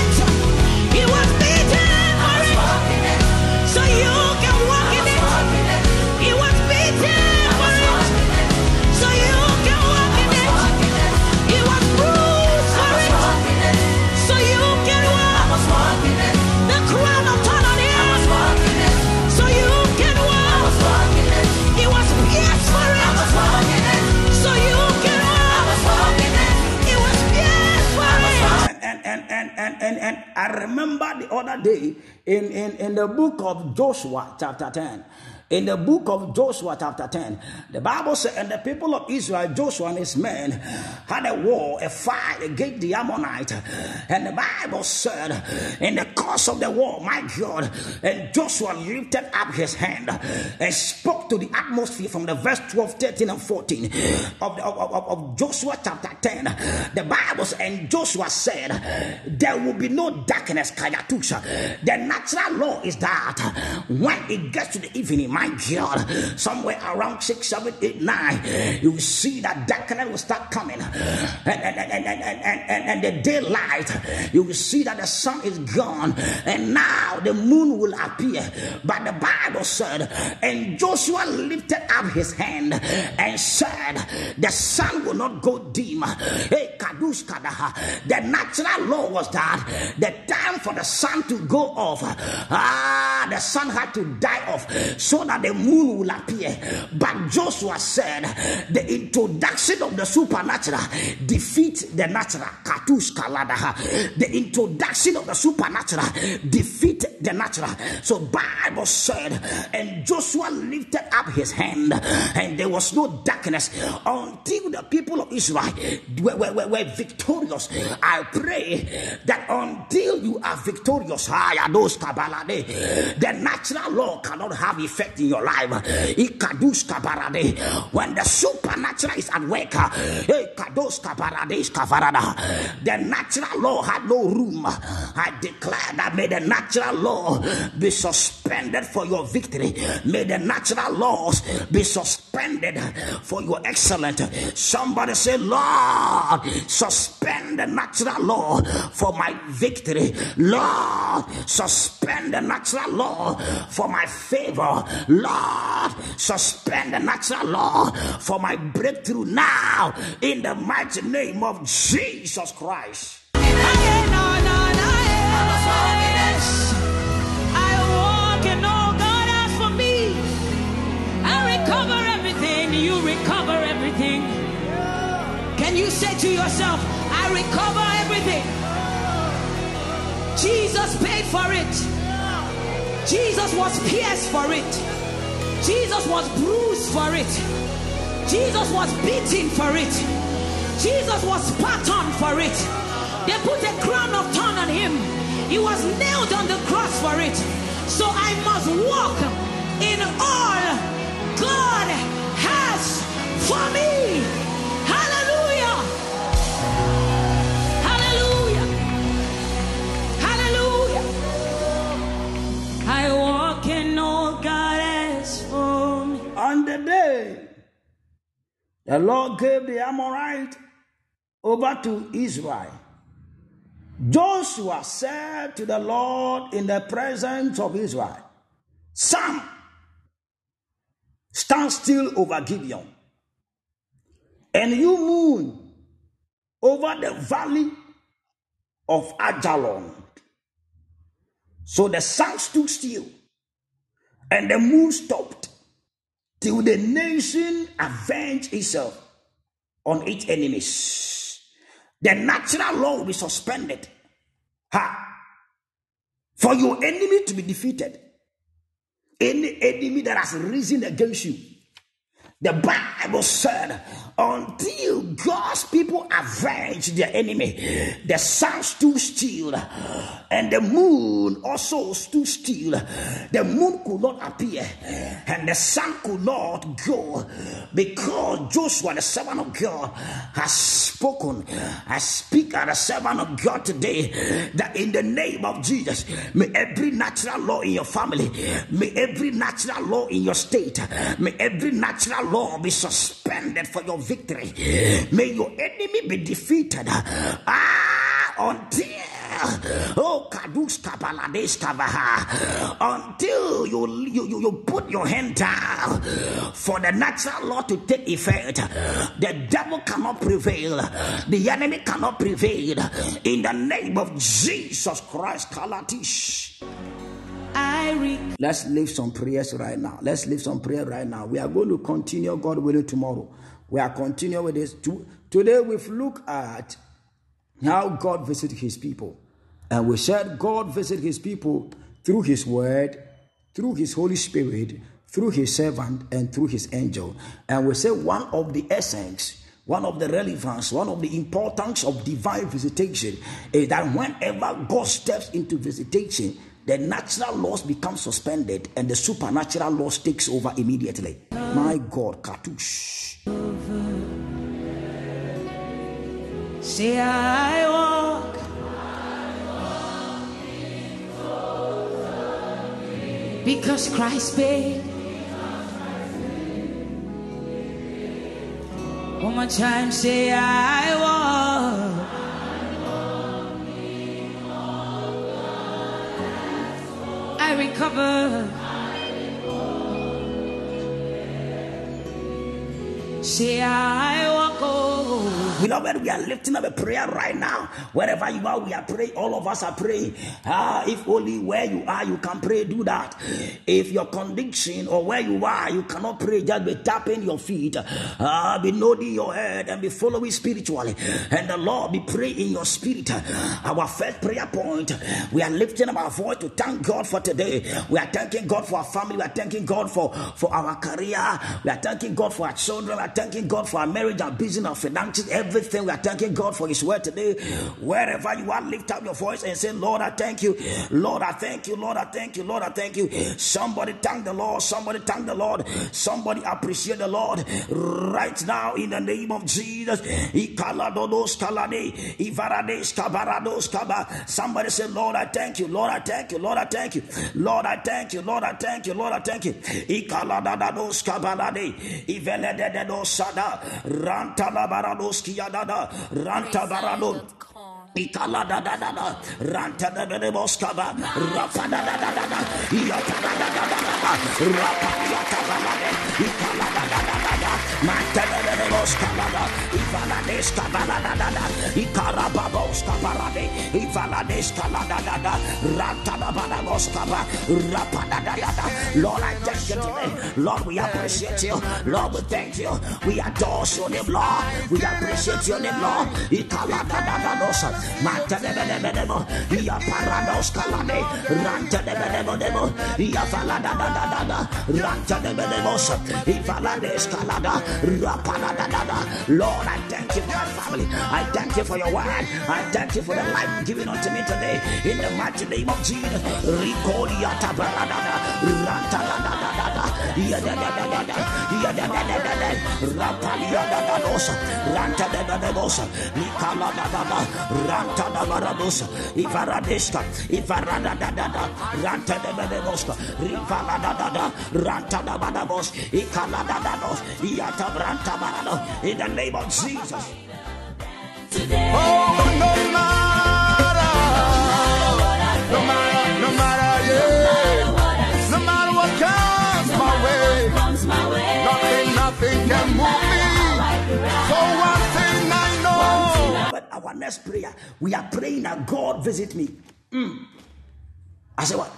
And and I remember the other day in, in, in the book of Joshua, chapter 10. In the book of Joshua, chapter 10, the Bible said, And the people of Israel, Joshua and his men, had a war, a fight against the Ammonite. And the Bible said, In the course of the war, my God, and Joshua lifted up his hand and spoke to the atmosphere from the verse 12, 13, and 14 of, the, of, of, of Joshua chapter 10. The Bible says, and Joshua said, There will be no darkness, Kayatusha. The natural law is that when it gets to the evening, my God, somewhere around 6, 7, 8, 9, you will see that darkness will start coming. And, and, and, and, and, and, and, the daylight, you will see that the sun is gone. And now the moon will appear. But the Bible said, and Joshua lifted up his hand and said, The sun will not go dim. Hey, Kadush. The natural law was that the time for the sun to go off, ah, the sun had to die off so the moon will appear. But Joshua said, The introduction of the supernatural defeat the natural. Katush Kaladaha. The introduction of the supernatural defeat the natural. So Bible said, and Joshua lifted up his hand, and there was no darkness until the people of Israel were, were, were, victorious. I pray that until you are victorious, the natural law cannot have effect in your life. When the supernatural is at work, the natural law had no room. I declare that may the natural law be suspended for your victory. May the natural laws be suspended for your excellence. Somebody say, Lord, suspend the natural law for my victory. Lord, suspend the natural law for my favor. Lord, suspend the natural law for my breakthrough now in the mighty name of Jesus Christ. Can you say to yourself, I recover everything? Jesus paid for it. Jesus was pierced for it. Jesus was bruised for it. Jesus was beaten for it. Jesus was spat on for it. They put a crown of thorn on him. He was nailed on the cross for it. So I must walk in all God has for me. Day the Lord gave the Amorite over to Israel, Joshua said to the Lord in the presence of Israel, Sam, stand still over Gibeon, and you moon over the valley of Ajalon. So the sun stood still, and the moon stopped till the nation avenged itself on its enemies. The natural law will be suspended. Ha! For your enemy to be defeated. Any enemy that has risen against you. The Bible said, until God's people avenge their enemy, the sun stood still and the moon also stood still. The moon could not appear and the sun could not go because Joshua, the servant of God, has spoken. I speak as a servant of God today that in the name of Jesus, may every natural law in your family, may every natural law in your state, may every natural law be suspended for your victory. May your enemy be defeated. Ah, until oh kadus kabalades kabaha until you, you you you put your hand down for the natural law to take effect the devil cannot prevail the enemy cannot prevail in the name of jesus christ kalatish Let's leave some prayers right now. Let's leave some prayer right now. We are going to continue, God willing, tomorrow. We are continuing with this. To- Today, we've looked at how God visited his people. And we said God visited his people through his word, through his Holy Spirit, through his servant, and through his angel. And we said one of the essence, one of the relevance, one of the importance of divine visitation is that whenever God steps into visitation, the natural laws become suspended and the supernatural laws takes over immediately. My God, Katush. say I walk. Because Christ paid. One more time, say I walk. I recover. Say I walk. Oh. Beloved, we are lifting up a prayer right now. Wherever you are, we are praying. All of us are praying. Ah, if only where you are, you can pray, do that. If your conviction or where you are, you cannot pray, just be tapping your feet, ah, be nodding your head, and be following spiritually. And the Lord be praying in your spirit. Our first prayer point, we are lifting up our voice to thank God for today. We are thanking God for our family. We are thanking God for, for our career. We are thanking God for our children. We are thanking God for our marriage, our business, our finances, everything. Thing we are thanking God for His word today. Wherever you are, lift up your voice and say, Lord, I thank you. Lord, I thank you. Lord, I thank you. Lord, I thank you. Somebody thank the Lord. Somebody thank the Lord. Somebody appreciate the Lord right now in the name of Jesus. Somebody say, Lord, I thank you. Lord, I thank you. Lord, I thank you. Lord, I thank you. Lord, I thank you. Lord, I thank you. Ikaladadados kabalade, ivelededos sada, rantalabarados kiyadada, rantabaradon. Ikala da da da da, ranta da da da boskaba, rapa da da da da da, yata da da da da da, rapa yata da da da, ikala da da da Lord, I thank you today. Lord, we appreciate you. Lord, we thank you. We adore your name, Lord. We appreciate your name, Lord. Ikaladadadadosa. Mantelebelebelebo. Iaparados kalade. Rantelebelebelebo. Iafaladadadada. Rantelebelebosa. Ivalades kalada. Lord, I thank you for my family. I thank you for your word. I thank you for the life given unto me today. In the mighty name of Jesus. In the name of Jesus. Oh, our next prayer, we are praying that God visit me. Mm. I said what?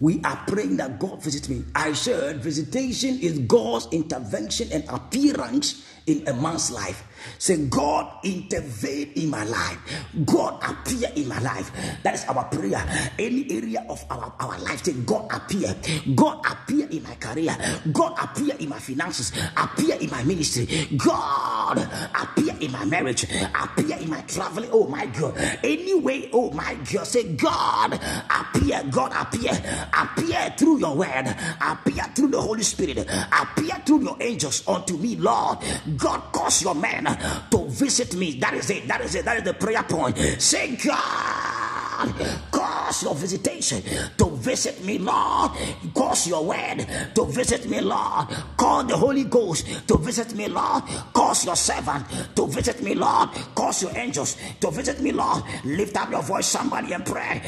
We are praying that God visit me. I said visitation is God's intervention and appearance in a man's life. Say, God intervene in my life. God appear in my life. That is our prayer. Any area of our, our life, say, God appear. God appear in my career. God appear in my finances. Appear in my ministry. God appear in my marriage. Appear in my traveling. Oh my God. Anyway, oh my God. Say, God appear. God appear. Appear through your word. Appear through the Holy Spirit. Appear through your angels unto me, Lord. God cause your man to visit me. That is it. That is it. That is the prayer point. Say, God, cause your visitation to visit me, Lord. Cause your word to visit me, Lord. Call the Holy Ghost to visit me, Lord. Cause your servant to visit me, Lord. Cause your angels to visit me, Lord. Lift up your voice, somebody, and pray.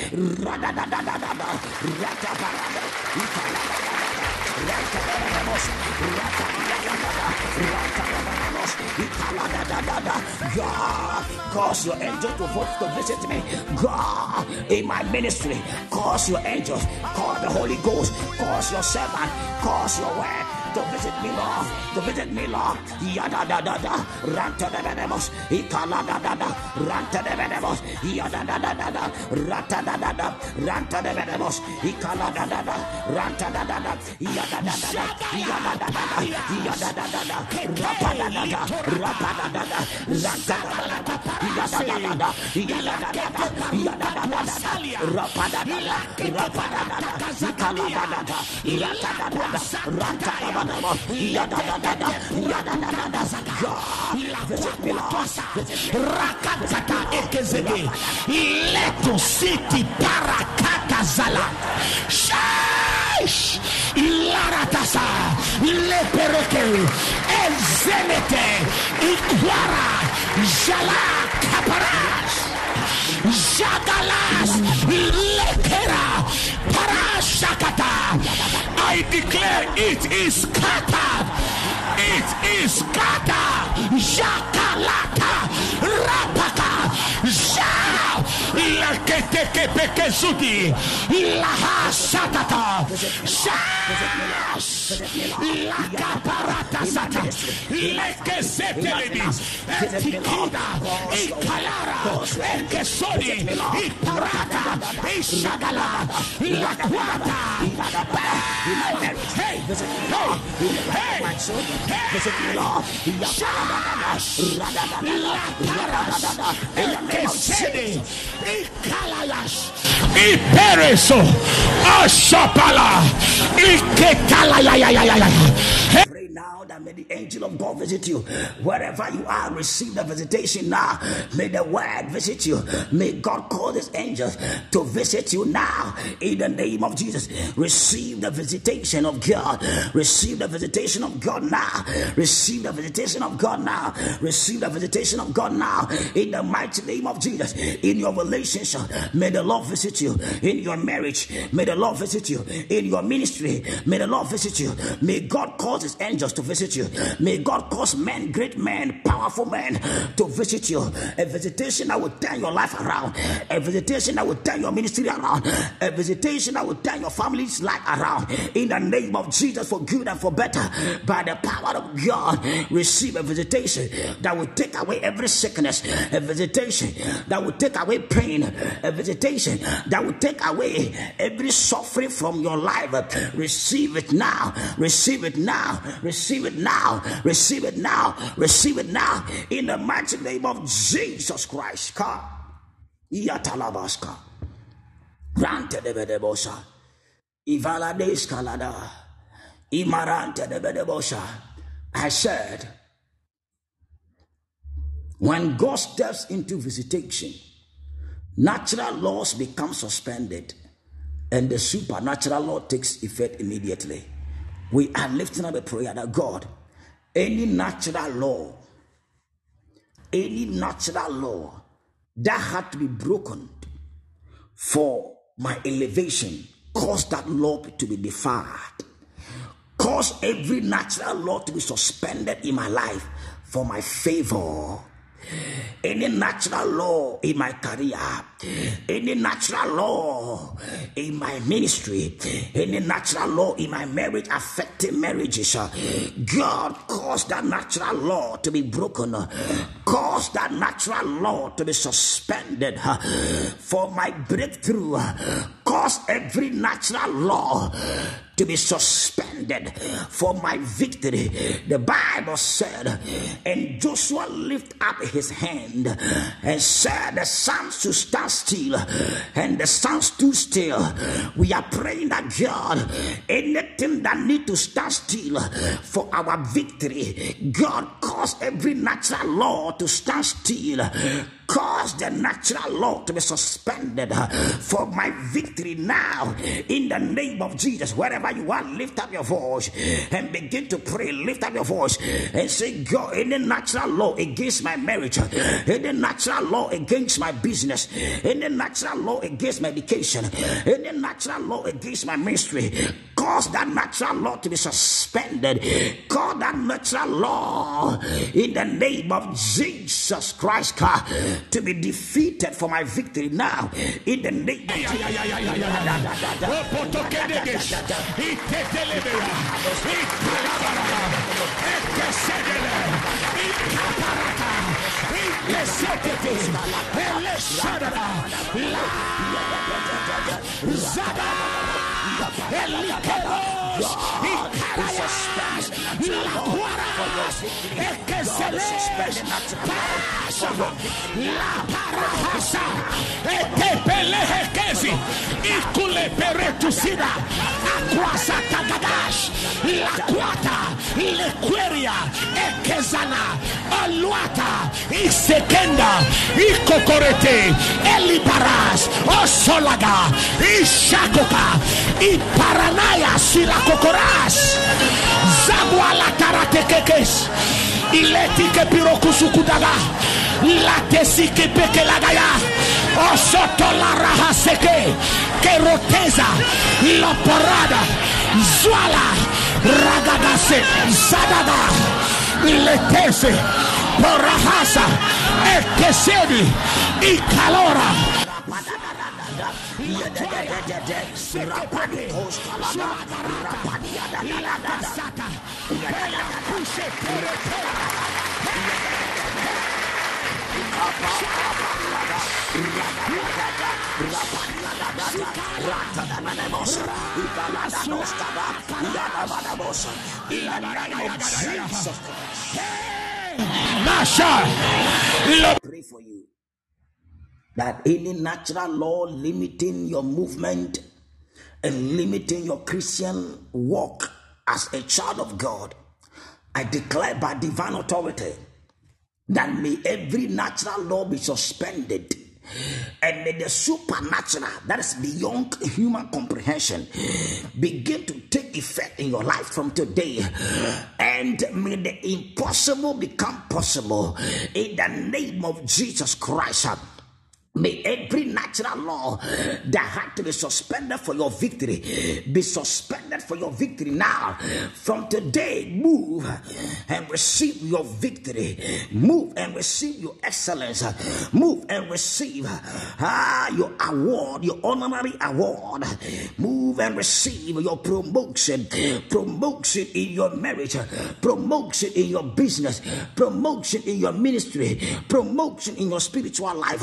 God, cause your angels to, to visit me. God, in my ministry, cause your angels, call the Holy Ghost, cause your servant, cause your word to visit me, Lord, to visit me, Lord. Yada da da da, ranta da bos, ikala da da da, ranta da bos, yada da da da da, ranta da da da, ranta da bos, ikala da da da, ranta da da da, yada da da da, yada da da da, yada da da da, rapa da da da, rapa da da da, ranta da da da, yada da da da, yada da da da, yada da da da, rapa da da da, rapa da da da, ikala da da da, rata da da da, ranta da da da, yada da da da, yada da da da, God, visit me, Lord, visit me, rakataka ekezebe leto siti parakakazala shaish laratasa lepereke ezenete ikwara jala kaparash jagalas I declare it is scattered. It is scattered. Jakalata rapaka ja laketekepekezuti lahasatata shash lakaparatasata lekezetelebis etikida ikalara ekesoni iparata ishagala lakwata hey. Hey. Hey. Visit me, Lord. Ekesede, ikalayash, ipereso, ashapala. May the angel of God visit you. Wherever you are, receive the visitation now. May the word visit you. May God call his angels to visit you now. In the name of Jesus, receive the visitation of God. Receive the visitation of God now. Receive the visitation of God now. Receive the visitation of God now. In the mighty name of Jesus, in your relationship, may the Lord visit you. In your marriage, may the Lord visit you. In your ministry, may the Lord visit you. May God cause his angels to visit you. you. May God cause men, great men, powerful men to visit you. A visitation that will turn your life around. A visitation that will turn your ministry around. A visitation that will turn your family's life around. In the name of Jesus, for good and for better. By the power of God, receive a visitation that will take away every sickness. A visitation that will take away pain. A visitation that will take away every suffering from your life. Receive it now. Receive it now. Receive it now. Receive it now. Receive it now. In the mighty name of Jesus Christ. Ka. Yatalabaska. Rante de bedebosa. Ivala de escalada. Imarante de bedebosa. I said, when God steps into visitation, natural laws become suspended and the supernatural law takes effect immediately. We are lifting up a prayer that God, any natural law, any natural law that had to be broken for my elevation, cause that law to be defied. Cause every natural law to be suspended in my life for my favor any natural law in my career, any natural law in my ministry, any natural law in my marriage affecting marriages, uh, God caused that natural law to be broken, Caused cause that natural law to be suspended uh, for my breakthrough, cause every natural law to be suspended for my victory. The Bible said, and Joshua lifted up his hand and said, The sun should stand still, and the sun stood still. We are praying that God, anything that need to stand still for our victory, God cause every natural law to stand still cause the natural law to be suspended uh, for my victory now in the name of Jesus. Wherever you are, lift up your voice and begin to pray. Lift up your voice and say, God, any natural law against my marriage, any natural law against my business, any natural law against my education, any natural law against my ministry, cause that natural law to be suspended. Cause that natural law in the name of Jesus Christ to be defeated for my victory now. In the name of Parahasa, etepelehekezi, ikule peretusida, akwasa tagadash, la silakokoras, zagwala karatekekes, iletike pirokusukudaga, latesike pekelagaya, osoto la raja seke, keroteza, la parada, zwala, ragadase, zadada, letese, porahasa, ekesedi, ikalora, Nasha, lo- pray for you that any natural law limiting your movement and limiting your Christian walk as a child of God, I declare by divine authority that may every natural law be suspended and may the supernatural that is beyond human comprehension begin to take effect in your life from today. And may the impossible become possible in the name of jesus christ May every natural law that had to be suspended for your victory be suspended for your victory now. From today, move and receive your victory. Move and receive your excellence. Move and receive ah, your award, your honorary award. Move and receive your promotion. Promotion in your marriage, promotion in your business, promotion in your ministry, promotion in your spiritual life.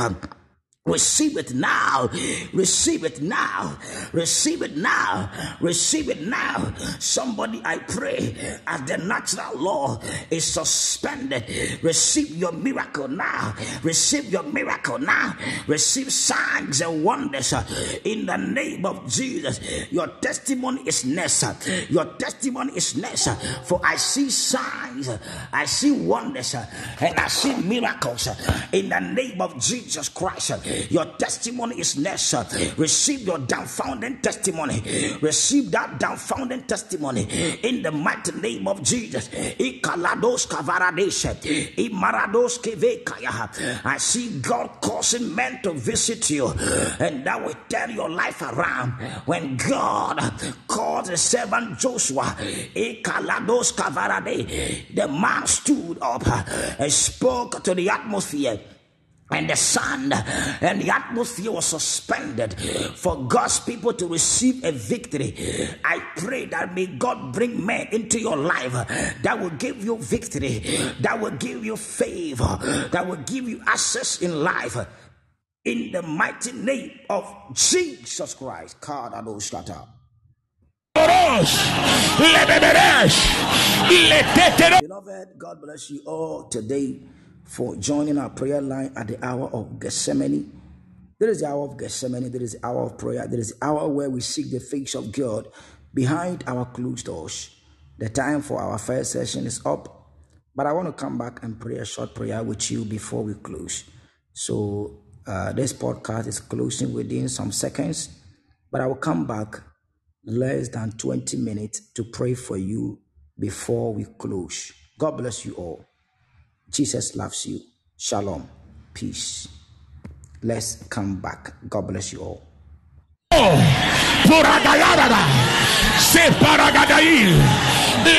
Receive it now. Receive it now. Receive it now. Receive it now. Somebody, I pray, as the natural law is suspended, receive your miracle now. Receive your miracle now. Receive signs and wonders uh, in the name of Jesus. Your testimony is next. uh, Your testimony is next. uh, For I see signs, I see wonders, and I see miracles in the name of Jesus Christ. Your testimony is uh, Receive your downfounding testimony. Receive that downfounding testimony in the mighty name of Jesus. I see God causing men to visit you, and that will turn your life around. When God called the servant Joshua, the man stood up and spoke to the atmosphere and the sun and the atmosphere was suspended for God's people to receive a victory. I pray that may God bring men into your life that will give you victory, that will give you favor, that will give you access in life. In the mighty name of Jesus Christ. Oros, le beberes, le tetero. Beloved, God bless you all today for joining our prayer line at the hour of Gethsemane. There is the hour of Gethsemane, there is the hour of prayer, there is the hour where we seek the face of God behind our closed doors. The time for our first session is up, but I want to come back and pray a short prayer with you before we close. So, uh, this podcast is closing within some seconds, but I will come back less than 20 minutes to pray for you before we close. God bless you all. Jesus loves you. Shalom. Peace. Let's come back. God bless you all. Oh, Paragadail.